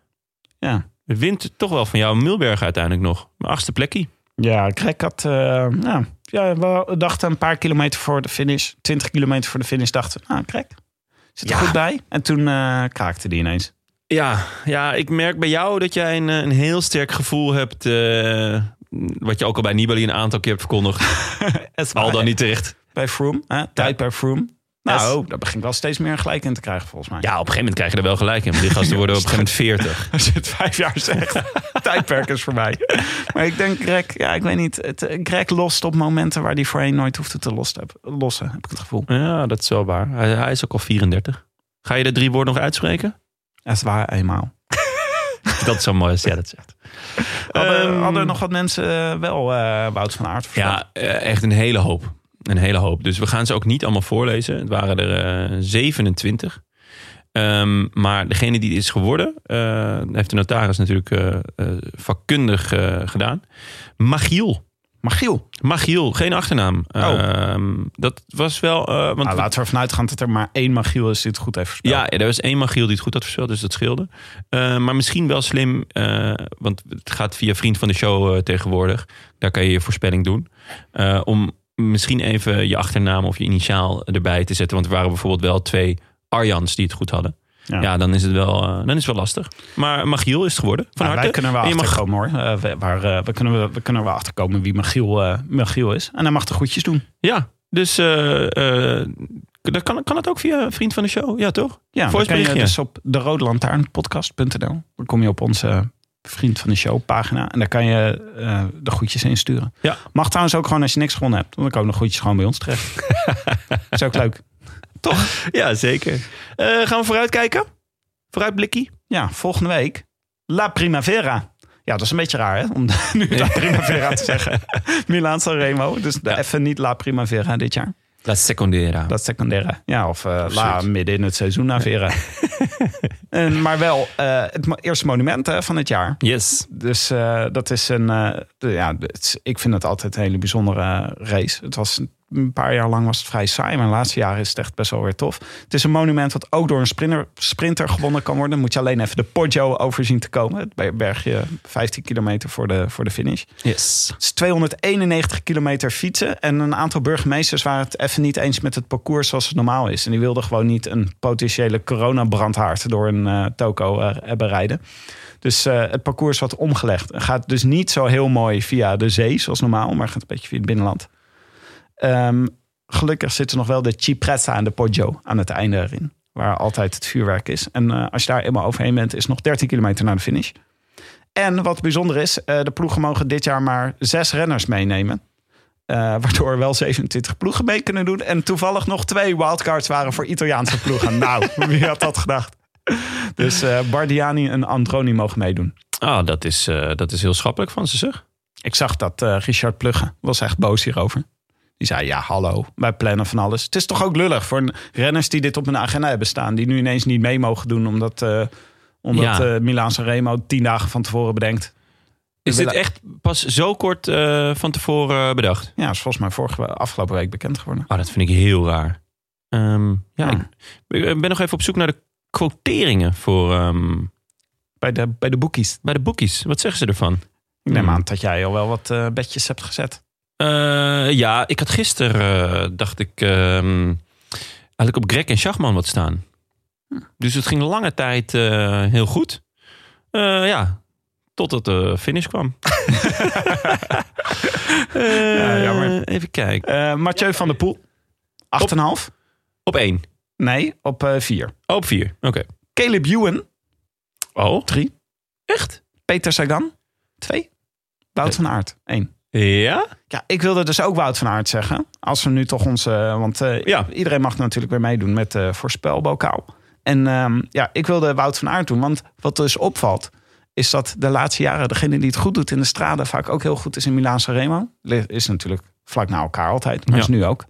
Ja. wint toch wel van jou Mulberg uiteindelijk nog. Mijn achtste plekje. Ja, Greg had... eh, ja, we dachten een paar kilometer voor de finish. 20 kilometer voor de finish dachten. Nou, Greg, zit er Ja. goed bij. En toen eh, kraakte die ineens. Ja, ja, ik merk bij jou dat jij een, eh, een heel sterk gevoel hebt. eh, wat je ook al bij Nibali een aantal keer hebt verkondigd. al dan niet terecht. Bij Froome, hè? tijd bij Froome. Nou, daar begint wel steeds meer gelijk in te krijgen volgens mij. Ja, op een gegeven moment krijg je er wel gelijk in. Die gasten worden op een gegeven moment 40. Als je het vijf jaar zegt, tijdperk is voorbij. Maar ik denk, Greg, ja, ik weet niet. Het, eh, Greg lost op momenten waar hij voorheen nooit hoefde te lossen, lossen, heb ik het gevoel. Ja, dat is wel waar. Hij, hij is ook al 34. Ga je de drie woorden nog uitspreken? Dat is waar, eenmaal. Dat is zo mooi als jij dat zegt. Hadden, Ehm, hadden nog wat mensen eh, wel eh Wout van Aert? Ja, echt een hele hoop. Een hele hoop. Dus we gaan ze ook niet allemaal voorlezen. Het waren er eh 27. Ehm, maar degene die het is geworden, eh, heeft de notaris natuurlijk eh, eh, vakkundig eh, gedaan. Magiel. Magiel. Magiel, geen achternaam. Oh. Ehm, dat was wel... eh, want Nou, laten we ervan uitgaan dat er maar één Magiel is die het goed heeft voorspeld. ja, er was één Magiel die het goed had voorspeld, dus dat scheelde. Eh, maar misschien wel slim, eh, want het gaat via Vriend van de Show eh, tegenwoordig. Daar kan je je voorspelling doen. Eh, om misschien even je achternaam of je initiaal erbij te zetten. Want er waren bijvoorbeeld wel twee Arjans die het goed hadden. Ja. Ja, dan, is het wel, eh, dan is het wel lastig. Maar Magiel is het geworden. Van Nou, harte. wij kunnen er wel En je mag- hoor. Eh, we, waar, eh, we, kunnen, we, we kunnen er wel achter komen wie Magiel, Magiel is. En hij mag de groetjes doen. Ja, dus dat kan, kan het ook via Vriend van de Show. Ja, toch? Ja, dan Voice kan je dus op de. Dan kom je op onze Vriend van de Show pagina. En daar kan je eh, de groetjes insturen. Ja. Mag trouwens ook gewoon als je niks gewonnen hebt. Want dan komen de groetjes gewoon bij ons terecht. is ook leuk. Ja, zeker. Eh, gaan we vooruitkijken? Vooruitblikkie? Ja, volgende week. La Primavera. Ja, dat is een beetje raar hè, om nu La Primavera te zeggen. Milaan Sanremo. Dus Ja. even niet La Primavera dit jaar. La Secondera. Dat secundaire. Ja, of La midden in het seizoen Navera. en, maar wel eh, het eerste monument hè, van het jaar. Yes. Dus eh, dat is een. ja, het ik vind het altijd een hele bijzondere race. Het was een paar jaar lang was het vrij saai. Maar de laatste jaren is het echt best wel weer tof. Het is een monument wat ook door een sprinter, sprinter gewonnen kan worden. Dan moet je alleen even de Poggio overzien te komen. Het bergje 15 kilometer voor de, voor de finish. Yes. Het is 291 kilometer fietsen. En een aantal burgemeesters waren het even niet eens met het parcours zoals het normaal is. En die wilden gewoon niet een potentiële coronabrandhaard door een eh, toko eh, hebben rijden. Dus eh, het parcours wordt omgelegd. Het gaat dus niet zo heel mooi via de zee zoals normaal, maar gaat een beetje via het binnenland. Ehm, gelukkig zit er nog wel de Cipressa en de Poggio aan het einde erin. Waar altijd het vuurwerk is. En eh, als je daar eenmaal overheen bent, is het nog 13 kilometer naar de finish. En wat bijzonder is, eh, de ploegen mogen dit jaar maar zes renners meenemen. Eh, waardoor wel 27 ploegen mee kunnen doen. En toevallig nog twee wildcards waren voor Italiaanse ploegen. nou, wie had dat gedacht? Dus Bardiani en Androni mogen meedoen. Ah, dat is, dat is heel schappelijk van ze, zeg. Ik zag dat Richard Plugge was echt boos hierover. Die zei, ja, hallo, wij plannen van alles. Het is toch ook lullig voor renners die dit op hun agenda hebben staan... die nu ineens niet mee mogen doen omdat, eh omdat Ja. eh Milaanse Remo tien dagen van tevoren bedenkt. Is dit echt pas zo kort eh, van tevoren bedacht? Ja, is volgens mij vorige, afgelopen week bekend geworden. Ah, dat vind ik heel raar. Ehm, ja, Ja. Ik, ik ben nog even op zoek naar de quoteringen voor, ehm, Bij de, bij de boekies. bij de boekies. Wat zeggen ze ervan? Ik neem Hmm. aan dat jij al wel wat bedjes hebt gezet. Eh, ja, ik had gisteren, eh, dacht ik, ehm had ik op Greg en Schachman wat staan. Dus het ging lange tijd eh, heel goed. Eh, ja, totdat de finish kwam. Ja, jammer. Even kijken. Eh Mathieu van der Poel, 8,5. Op één. Nee, op 4. Oh, op vier. Oké. Caleb Ewan, Oh, 3. echt? Peter Sagan, 2. Wout van Aert, 1. Ja? Ja, ik wilde dus ook Wout van Aert zeggen. Als we nu toch onze... Want eh, Ja. iedereen mag natuurlijk weer meedoen met de voorspelbokaal. En ehm, ja, ik wilde Wout van Aert doen. Want wat dus opvalt... is dat de laatste jaren degene die het goed doet in de straten... vaak ook heel goed is in Milaanse Remo. Is natuurlijk vlak na elkaar altijd. Maar Ja. is nu ook.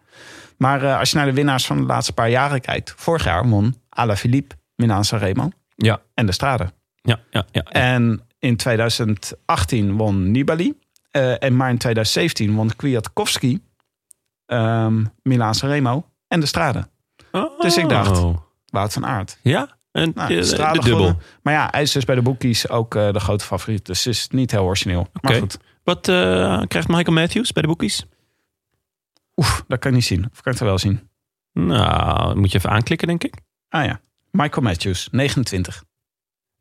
Maar eh, als je naar de winnaars van de laatste paar jaren kijkt... vorig jaar won Alaphilippe Milaanse Remo Ja. en de straten. Ja, ja, ja. En in 2018 won Nibali. Eh, en maar in 2017 won Kwiatkowski, ehm Milaanse Remo en de Strade. Dus ik dacht- Oh. Wout van Aert. Ja? En Nou, de, de de, Strade dubbel. gewonnen. Maar ja, hij is dus bij de boekies ook eh, de grote favoriet. Dus het is niet heel origineel. Maar Oké. goed, Wat eh, krijgt Michael Matthews bij de boekies? oef, dat kan je niet zien. Of kan ik het wel zien? Nou, moet je even aanklikken, denk ik. Ah ja, Michael Matthews, 29.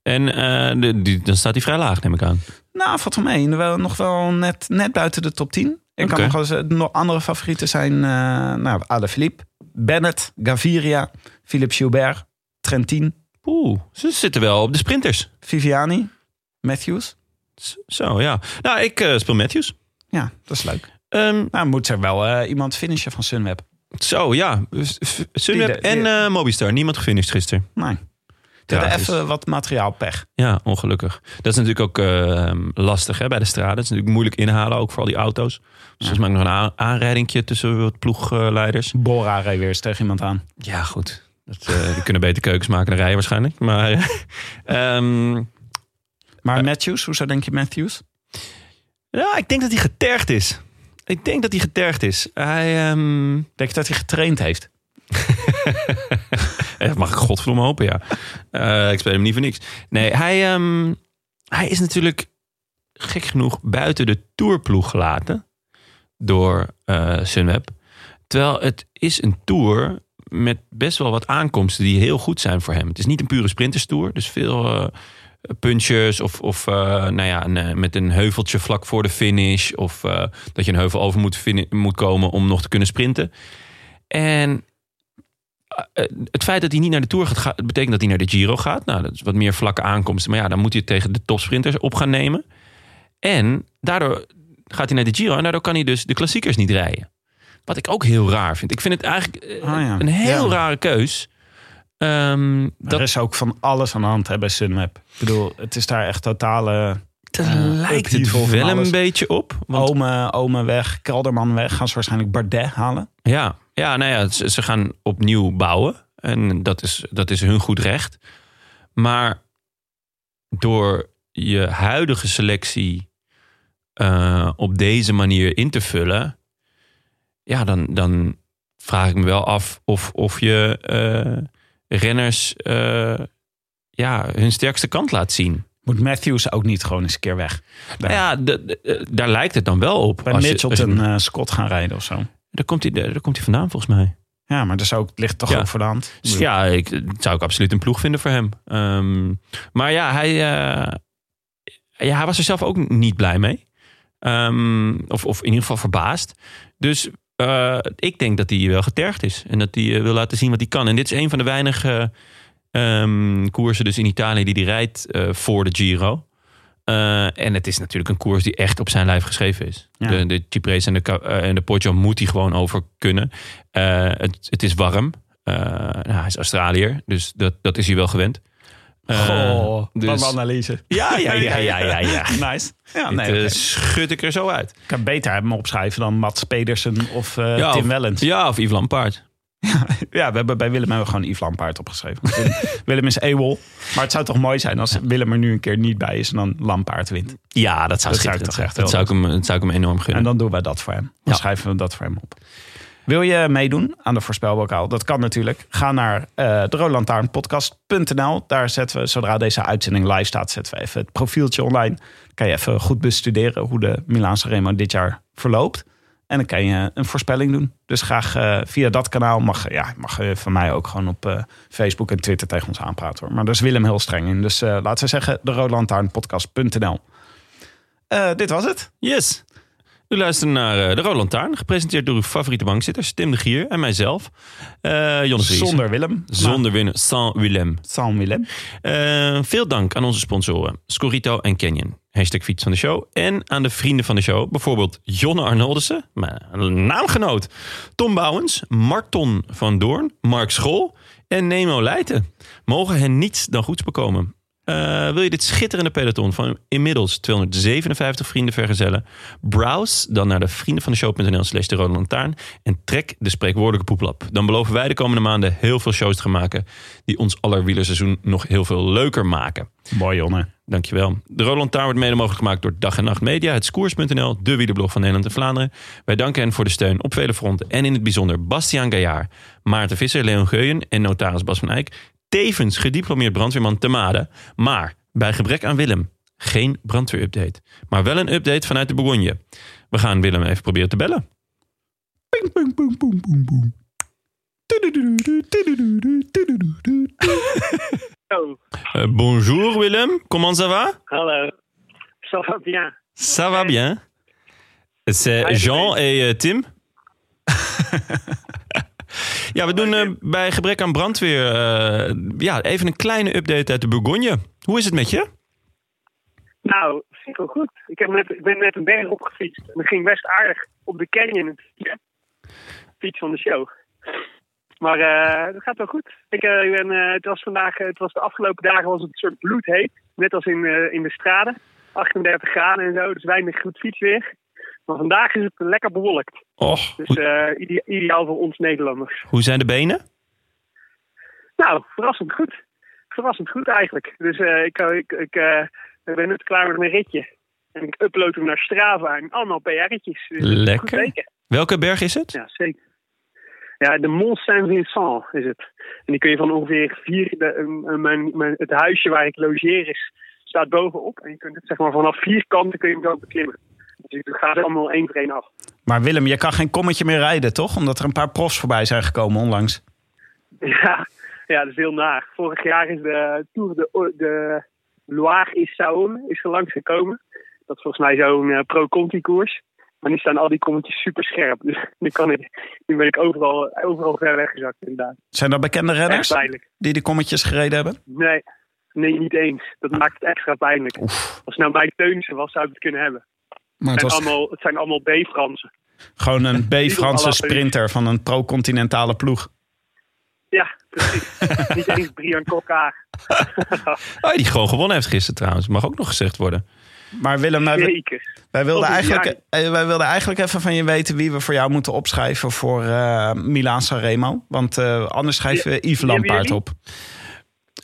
En eh, de, die, dan staat hij vrij laag, neem ik aan. Nou, valt wel mee. Wel, nog wel net, net buiten de top 10. Ik kan nog eens, eh, nog andere favorieten zijn. eh nou, Alaphilippe, Bennett, Gaviria, Philippe Gilbert, Trentin, Oeh, ze zitten wel op de sprinters. Viviani, Matthews. Zo, ja. Nou, ik eh, speel Matthews. Ja, dat is leuk. Ehm, Nou, moet er wel iemand finishen van Sunweb. zo, ja. Sunweb Die de- en Mobistar. Niemand gefinished gisteren. Nee. Hebben even wat materiaalpech. Ja, ongelukkig. Dat is natuurlijk ook eh, lastig hè, bij de straten. Het is natuurlijk moeilijk inhalen, ook voor al die auto's. Dus volgens mij nog een aan- aanrijdingje tussen wat ploegleiders. Bora reed weer eens tegen iemand aan. Ja, goed. Dat, eh, die kunnen beter keukens maken dan rijden waarschijnlijk. Maar ehm, Maar Eh. Matthews, hoezo denk je Matthews? ja, ik denk dat hij getergd is. Ik denk dat hij getergd is. Hij, ehm, Denk je dat hij getraind heeft? Eh, mag ik godverdomme hopen, ja. Eh, ik speel hem niet voor niks. Nee, hij, ehm, hij is natuurlijk gek genoeg buiten de tourploeg gelaten door eh, Sunweb. Terwijl het is een tour met best wel wat aankomsten die heel goed zijn voor hem. Het is niet een pure sprinterstour, dus veel punches of, of nou ja, een, met een heuveltje vlak voor de finish of dat je een heuvel over moet, moet komen om nog te kunnen sprinten. En het feit dat hij niet naar de Tour gaat, gaat, betekent dat hij naar de Giro gaat. Nou, dat is wat meer vlakke aankomsten. Maar ja, dan moet hij het tegen de topsprinters op gaan nemen. En daardoor gaat hij naar de Giro en daardoor kan hij dus de klassiekers niet rijden. Wat ik ook heel raar vind. Ik vind het eigenlijk eh, Ah, ja. een heel Ja. rare keus. Ehm, Dat er is ook van alles aan de hand hè, bij Sunweb. Ik bedoel, het is daar echt totale... daar eh, lijkt het wel een beetje op. Want Ome, Ome weg, Kelderman weg. Gaan ze waarschijnlijk Bardet halen. Ja, ja, nou ja, ze, ze gaan opnieuw bouwen. En dat is, dat is hun goed recht. Maar door je huidige selectie eh, op deze manier in te vullen. ja, dan, dan vraag ik me wel af of, of je eh, renners eh, ja, hun sterkste kant laat zien. Moet Matthews ook niet gewoon eens een keer weg? Nou ja, daar lijkt het dan wel op. Bij Als je- als je- Scott gaan rijden of zo. Daar, komt hij, daar komt hij vandaan volgens mij. Ja, maar dat ook, ligt toch Ja. ook voor de hand. Dus ja, ik, dat zou ik absoluut een ploeg vinden voor hem. Ehm, maar ja hij, eh, ja, hij was er zelf ook niet blij mee. Ehm, of, of in ieder geval verbaasd. Dus eh, ik denk dat hij wel getergd is. En dat hij eh, wil laten zien wat hij kan. En dit is een van de weinige ehm, koersen dus in Italië die hij rijdt voor de Giro. Eh, en het is natuurlijk een koers die echt op zijn lijf geschreven is. Ja. De, de en de, eh, en de Poggio moet hij gewoon over kunnen. Eh, het, het is warm. Nou, hij is Australiër, dus dat, dat is hij wel gewend. Goh, dus- analyse. Ja, ja, ja, ja, ja, ja. Nice. Ja, Dit, nee, oké. schud ik er zo uit. Ik kan beter hem opschrijven dan Mats Pedersen of Ja, Tim Wellens. Ja, of Yves Lampaard. Ja, we hebben bij Willem hebben we gewoon Yves Lampaard opgeschreven. Willem, is AWOL. Maar het zou toch mooi zijn als Willem er nu een keer niet bij is en dan Lampaard wint. Ja, dat zou Dat zou ik toch echt Dat zou ik hem, dat zou ik hem enorm gunnen. En dan doen wij dat voor hem. Dan Ja. schrijven we dat voor hem op. Wil je meedoen aan de voorspelbokaal? Dat kan natuurlijk. Ga naar uh, de Daar zetten we, zodra deze uitzending live staat, zetten we even het profieltje online. Dan kan je even goed bestuderen hoe de Milaanse Remo dit jaar verloopt. En dan kan je een voorspelling doen. Dus graag eh, via dat kanaal mag, ja, mag je van mij ook gewoon op eh, Facebook en Twitter tegen ons aanpraten. Hoor. Maar daar is Willem heel streng in. Dus eh, laten we zeggen, de Eh, dit was het. Yes. U luistert naar De Rode Lantaarn, gepresenteerd door uw favoriete bankzitters, Tim de Gier en mijzelf, Jonne Vries. Zonder Willem. Zonder winnen, sans Willem. San Willem. Veel dank aan onze sponsoren, Scorito en Canyon. Hashtag fiets van de show. En aan de vrienden van de show. Bijvoorbeeld Jonne Arnoldussen, mijn naamgenoot. Tom Bouwens, Marton van Doorn, Mark School en Nemo Leijten. Mogen hen niets dan goeds bekomen. Uh, wil je dit schitterende peloton van inmiddels 257 vrienden vergezellen? Browse dan naar de vrienden van de show.nl slash de rode lantaarn en trek de spreekwoordelijke poeplap. Dan beloven wij de komende maanden heel veel shows te gaan maken die ons allerbwielerseizoen nog heel veel leuker maken. Mooi Jonne. Dankjewel. De Rode Lantaarn wordt mede mogelijk gemaakt door Dag en Nacht Media, het Skoers.nl, de wielerblog van Nederland en Vlaanderen. Wij danken hen voor de steun op vele fronten en in het bijzonder Bastiaan Gaillard, Maarten Visser, Leon Geuyen en notaris Bas van Eyck. Tevens gediplomeerd brandweerman te Made. Maar bij gebrek aan Willem geen brandweerupdate. Maar wel een update vanuit de Bourgogne. We gaan Willem even proberen te bellen. Ping, ping, ping, ping, ping, ping. Oh, Uh, bonjour Willem, comment ça va? hallo. Ça va bien. Ça va bien. C'est Jean Louis. en uh, Tim. ja, we doen uh, bij gebrek aan brandweer uh, ja, even een kleine update uit de Bourgogne. Hoe is het met je? Nou, vind ik goed. Ik, heb net, ik ben net een berg opgefietst. En dat ging best aardig op de canyon. Fiets van de show. Maar uh, dat gaat wel goed. Ik, uh, ik ben, uh, het was vandaag, het was de afgelopen dagen was het een soort bloedheet. Net als in, in de straten. 38 graden en zo, dus weinig goed fietsweer. Maar vandaag is het lekker bewolkt. Och, dus ide ideaal voor ons Nederlanders. Hoe zijn de benen? Nou, verrassend goed. Verrassend goed eigenlijk. Dus ik, ik, ik, ik ben net klaar met mijn ritje. En ik upload hem naar Strava en allemaal PR'tjes. Dus Lekker. Welke berg is het? Ja, zeker. Ja, de Mont Saint-Vincent is het. En die kun je van ongeveer vier... De, uh, mijn, mijn, het huisje waar ik logeer is, staat bovenop. En je kunt het zeg maar vanaf vier kanten kun je hem beklimmen. Dus het gaat allemaal één voor één af. Maar Willem, je kan geen kommetje meer rijden, toch? Omdat er een paar profs voorbij zijn gekomen onlangs. Ja, ja dat is heel naar. Vorig jaar is de Tour de, de Loire is Saône is er langs gekomen. Dat is volgens mij zo'n uh, pro-conti koers. Maar nu staan al die kommetjes super scherp. Dus nu, kan ik, nu ben ik overal, overal ver weggezakt inderdaad. Zijn er bekende renners die die kommetjes gereden hebben? Nee, nee, niet eens. Dat maakt het extra pijnlijk. Oef. Als het nou Mike Teunissen was, zou ik het kunnen hebben. Maar het, het, zijn was allemaal, het zijn allemaal B-Fransen. gewoon een B-Franse sprinter van een pro-continentale ploeg. Ja, precies. niet eens Brian Kokka. oh, die gewoon gewonnen heeft gisteren trouwens. Mag ook nog gezegd worden. Maar Willem, wij, Zeker. wij, wilden Tot eigenlijk, jaar. wij wilden eigenlijk even van je weten wie we voor jou moeten opschrijven voor uh, Milaan Sanremo. Want uh, anders schrijven we Yves Lampaard op.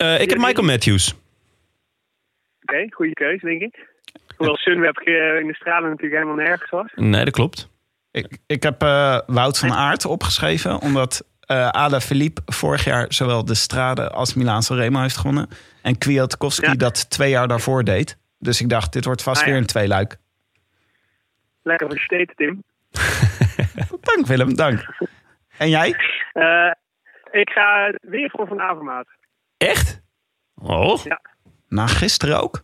Uh, ik heb Michael Matthews. Oké, okay, goede keus, denk ik. Hoewel Sunweb in de stralen natuurlijk helemaal nergens was. Nee, dat klopt. Ik, ik heb eh, Wout van Aert opgeschreven, omdat eh Ala Philippe vorig jaar zowel de Strade als Milaan Remo heeft gewonnen. En Kwiatkowski Ja. dat twee jaar daarvoor deed. Dus ik dacht, dit wordt vast Ah, ja. weer een tweeluik. Lekker versteten, Tim. Dank Willem, dank. En jij? Eh, ik ga weer voor Van Avermaat. Echt? Oh, Na gisteren ook?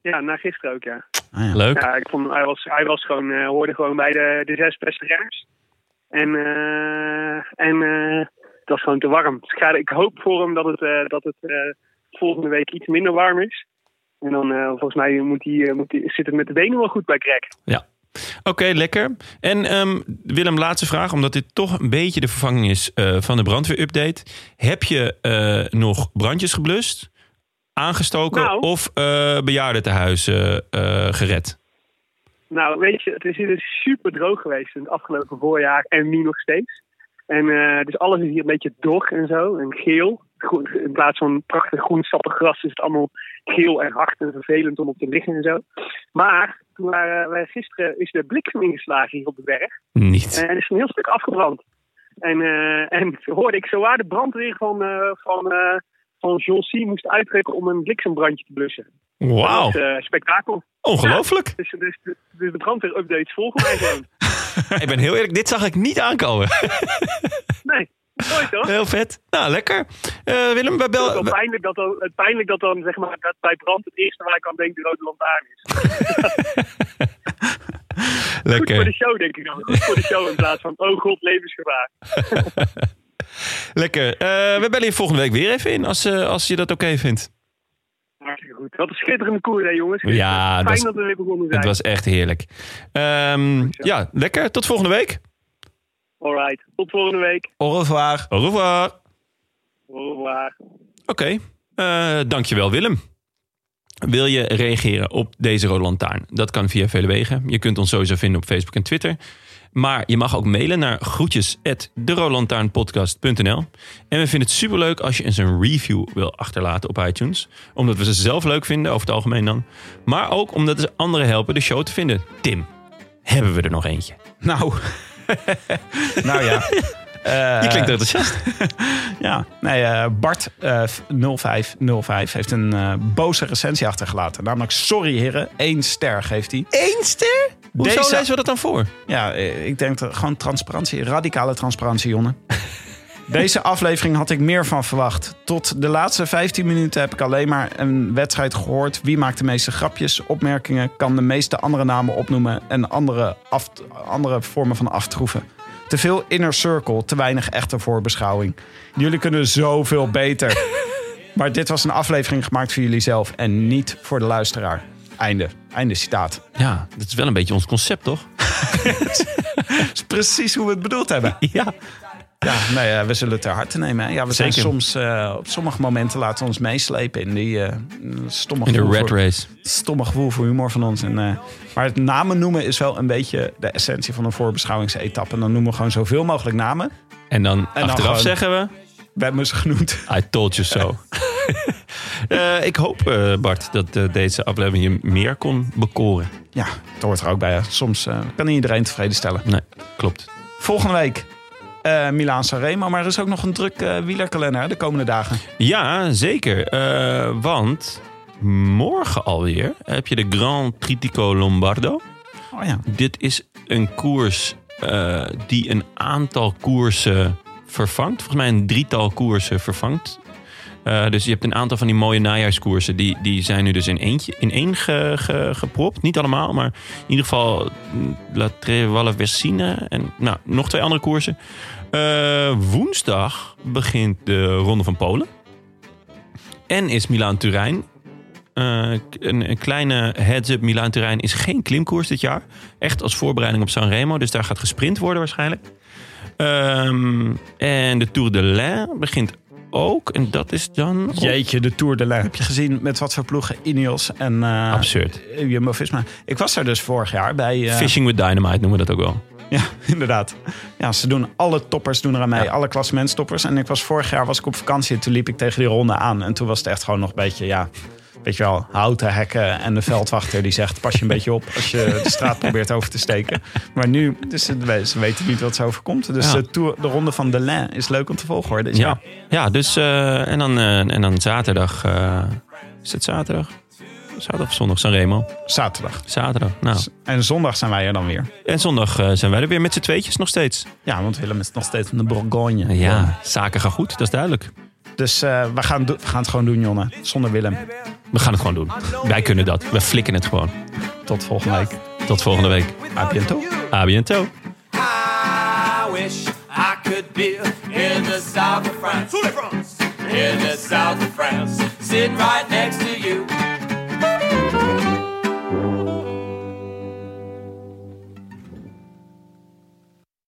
Ja, na gisteren ook, ja. Ah, ja. leuk. Ja, ik vond, hij, was, hij was gewoon, eh, hoorde gewoon bij de, de zes beste renners. En, eh, en eh, het was gewoon te warm. Dus ik, ga, ik hoop voor hem dat het, eh, dat het eh, volgende week iets minder warm is. En dan eh, volgens mij moet hij, eh, moet hij, zit het met de benen wel goed bij Greg. Ja. Oké, lekker. En ehm, Willem, laatste vraag, omdat dit toch een beetje de vervanging is eh, van de brandweerupdate. Heb je nog brandjes geblust, aangestoken Nou. of eh bejaardentehuizen eh gered? Nou, weet je, het is hier super droog geweest in het afgelopen voorjaar en nu nog steeds. En dus alles is hier een beetje dor en zo, en geel. In plaats van prachtig groen sappig gras is het allemaal geel en hard en vervelend om op te liggen en zo. Maar toen waren wij gisteren is de bliksem ingeslagen hier op de berg. Niet. En is een heel stuk afgebrand. En, eh, en hoorde ik zowaar de brandweer van, eh van, eh van Joncy moest uittrekken om een bliksembrandje te blussen. Wauw, spektakel. ongelooflijk. Dus, dus, dus de brandweer-updates volgen mij gewoon. Ik ben heel eerlijk, dit zag ik niet aankomen. Nee, mooi toch? Heel vet. Nou, lekker. Eh, Willem, wij Het is wel bel... pijnlijk dat dan, het pijnlijk dat dan zeg maar, dat bij brand het eerste waar ik aan denk de rode lantaarn is. Goed voor de Lekker. show, denk ik dan. Goed voor de show in plaats van, oh god, levensgevaar. Lekker. Eh, we bellen je volgende week weer even in, als, eh, als je dat oké vindt. Hartstikke goed. Wat een schitterende koer, hè jongens. Ja, Fijn dat we weer begonnen zijn. Het was echt heerlijk. Ehm, ja, lekker. Tot volgende week. Alright, tot volgende week. Au revoir. Au revoir. Au revoir. Oké, eh, dankjewel Willem. Wil je reageren op deze Rode Lantaarn? Dat kan via vele wegen. Je kunt ons sowieso vinden op Facebook en Twitter. Maar je mag ook mailen naar groetjes@deroodlantaarnpodcast.nl. En we vinden het superleuk als je eens een review wil achterlaten op iTunes. Omdat we ze zelf leuk vinden, over het algemeen dan. Maar ook omdat ze anderen helpen de show te vinden. Tim, hebben we er nog eentje? Nou, nou ja. Eh, Je klinkt enthousiast. Ja, nee, eh, Bart eh, 0505 heeft een eh, boze recensie achtergelaten. Namelijk, sorry heren, één ster geeft hij. Eén ster? Hoezo Deze- lezen we dat dan voor? Ja, eh, ik denk dat gewoon transparantie, radicale transparantie, Jonne. Deze aflevering had ik meer van verwacht. Tot de laatste 15 minuten heb ik alleen maar een wedstrijd gehoord. Wie maakt de meeste grapjes, opmerkingen, kan de meeste andere namen opnoemen en andere, af, andere vormen van aftroeven. Te veel inner circle, te weinig echte voorbeschouwing. Jullie kunnen zoveel beter. Maar dit was een aflevering gemaakt voor jullie zelf en niet voor de luisteraar. Einde. Einde citaat. Ja, dat is wel een beetje ons concept, toch? Dat is precies hoe we het bedoeld hebben. Ja. Ja, nee, eh, we zullen het ter harte nemen. Hè. Ja, we zijn soms eh, op sommige momenten laten we ons meeslepen in die eh stomme, In de red voor, race. stomme gevoel voor humor van ons. En, maar het namen noemen is wel een beetje de essentie van een voorbeschouwingsetappe. En dan noemen we gewoon zoveel mogelijk namen. En dan dan achteraf gewoon- zeggen we... We hebben ze genoemd. I told you so. Ik hoop, Bart, dat deze aflevering je meer kon bekoren. Ja, dat hoort er ook bij. hè. Soms kan niet iedereen tevreden stellen. Nee, klopt. Volgende week eh Milaan Sanremo. Maar er is ook nog een druk eh, wielerkalender de komende dagen. Ja, zeker. Eh, want morgen alweer heb je de Grand Tritico Lombardo. Oh ja. Dit is een koers die een aantal koersen vervangt. Volgens mij een drietal koersen vervangt. Dus je hebt een aantal van die mooie najaarskoersen. Die, die zijn nu dus in, eentje, in één ge, ge- gepropt. Niet allemaal, maar in ieder geval mm, La Trevalle Versine. En nou, nog twee andere koersen. Eh, woensdag begint de Ronde van Polen. En is Milaan-Turijn. Eh, een, een kleine heads-up. Milaan-Turijn is geen klimkoers dit jaar. Echt als voorbereiding op Sanremo. Dus daar gaat gesprint worden waarschijnlijk. Ehm, en de Tour de l'Ain begint ook. En dat is dan... op- Jeetje, de Tour de Lijn. Heb je gezien met wat voor ploegen Ineos en eh Absurd. Jumbo-Visma? Ik was daar dus vorig jaar bij. eh, Fishing with Dynamite noemen we dat ook wel. Ja, inderdaad. Ja, ze doen alle toppers doen er aan mee. Alle klassementstoppers. En ik was vorig jaar was ik op vakantie en toen liep ik tegen die ronde aan. En toen was het echt gewoon nog een beetje, ja... weet je wel, houten hekken en de veldwachter die zegt... pas je een beetje op als je de straat probeert over te steken. Maar nu, dus ze weten niet wat ze overkomt. Dus Ja. de, tour, de ronde van Delin is leuk om te volgen hoor. Ja, ja dus eh, en, dan, eh, en dan zaterdag. eh, is het zaterdag? Zaterdag of zondag? Sanremo. zaterdag. Zaterdag. Nou. En zondag zijn wij er dan weer. En zondag eh, zijn wij er weer met z'n tweetjes nog steeds. Ja, want Willem is nog steeds van de Bourgogne. Ja, zaken gaan goed, dat is duidelijk. Dus eh, we, gaan, we gaan het gewoon doen, Jonne. Zonder Willem. We gaan het gewoon doen. Wij kunnen dat. We flikken het gewoon. Tot volgende week. Tot volgende week. A bientôt. A bientôt. I wish I could be in the south of France. In the south of France. Sitting right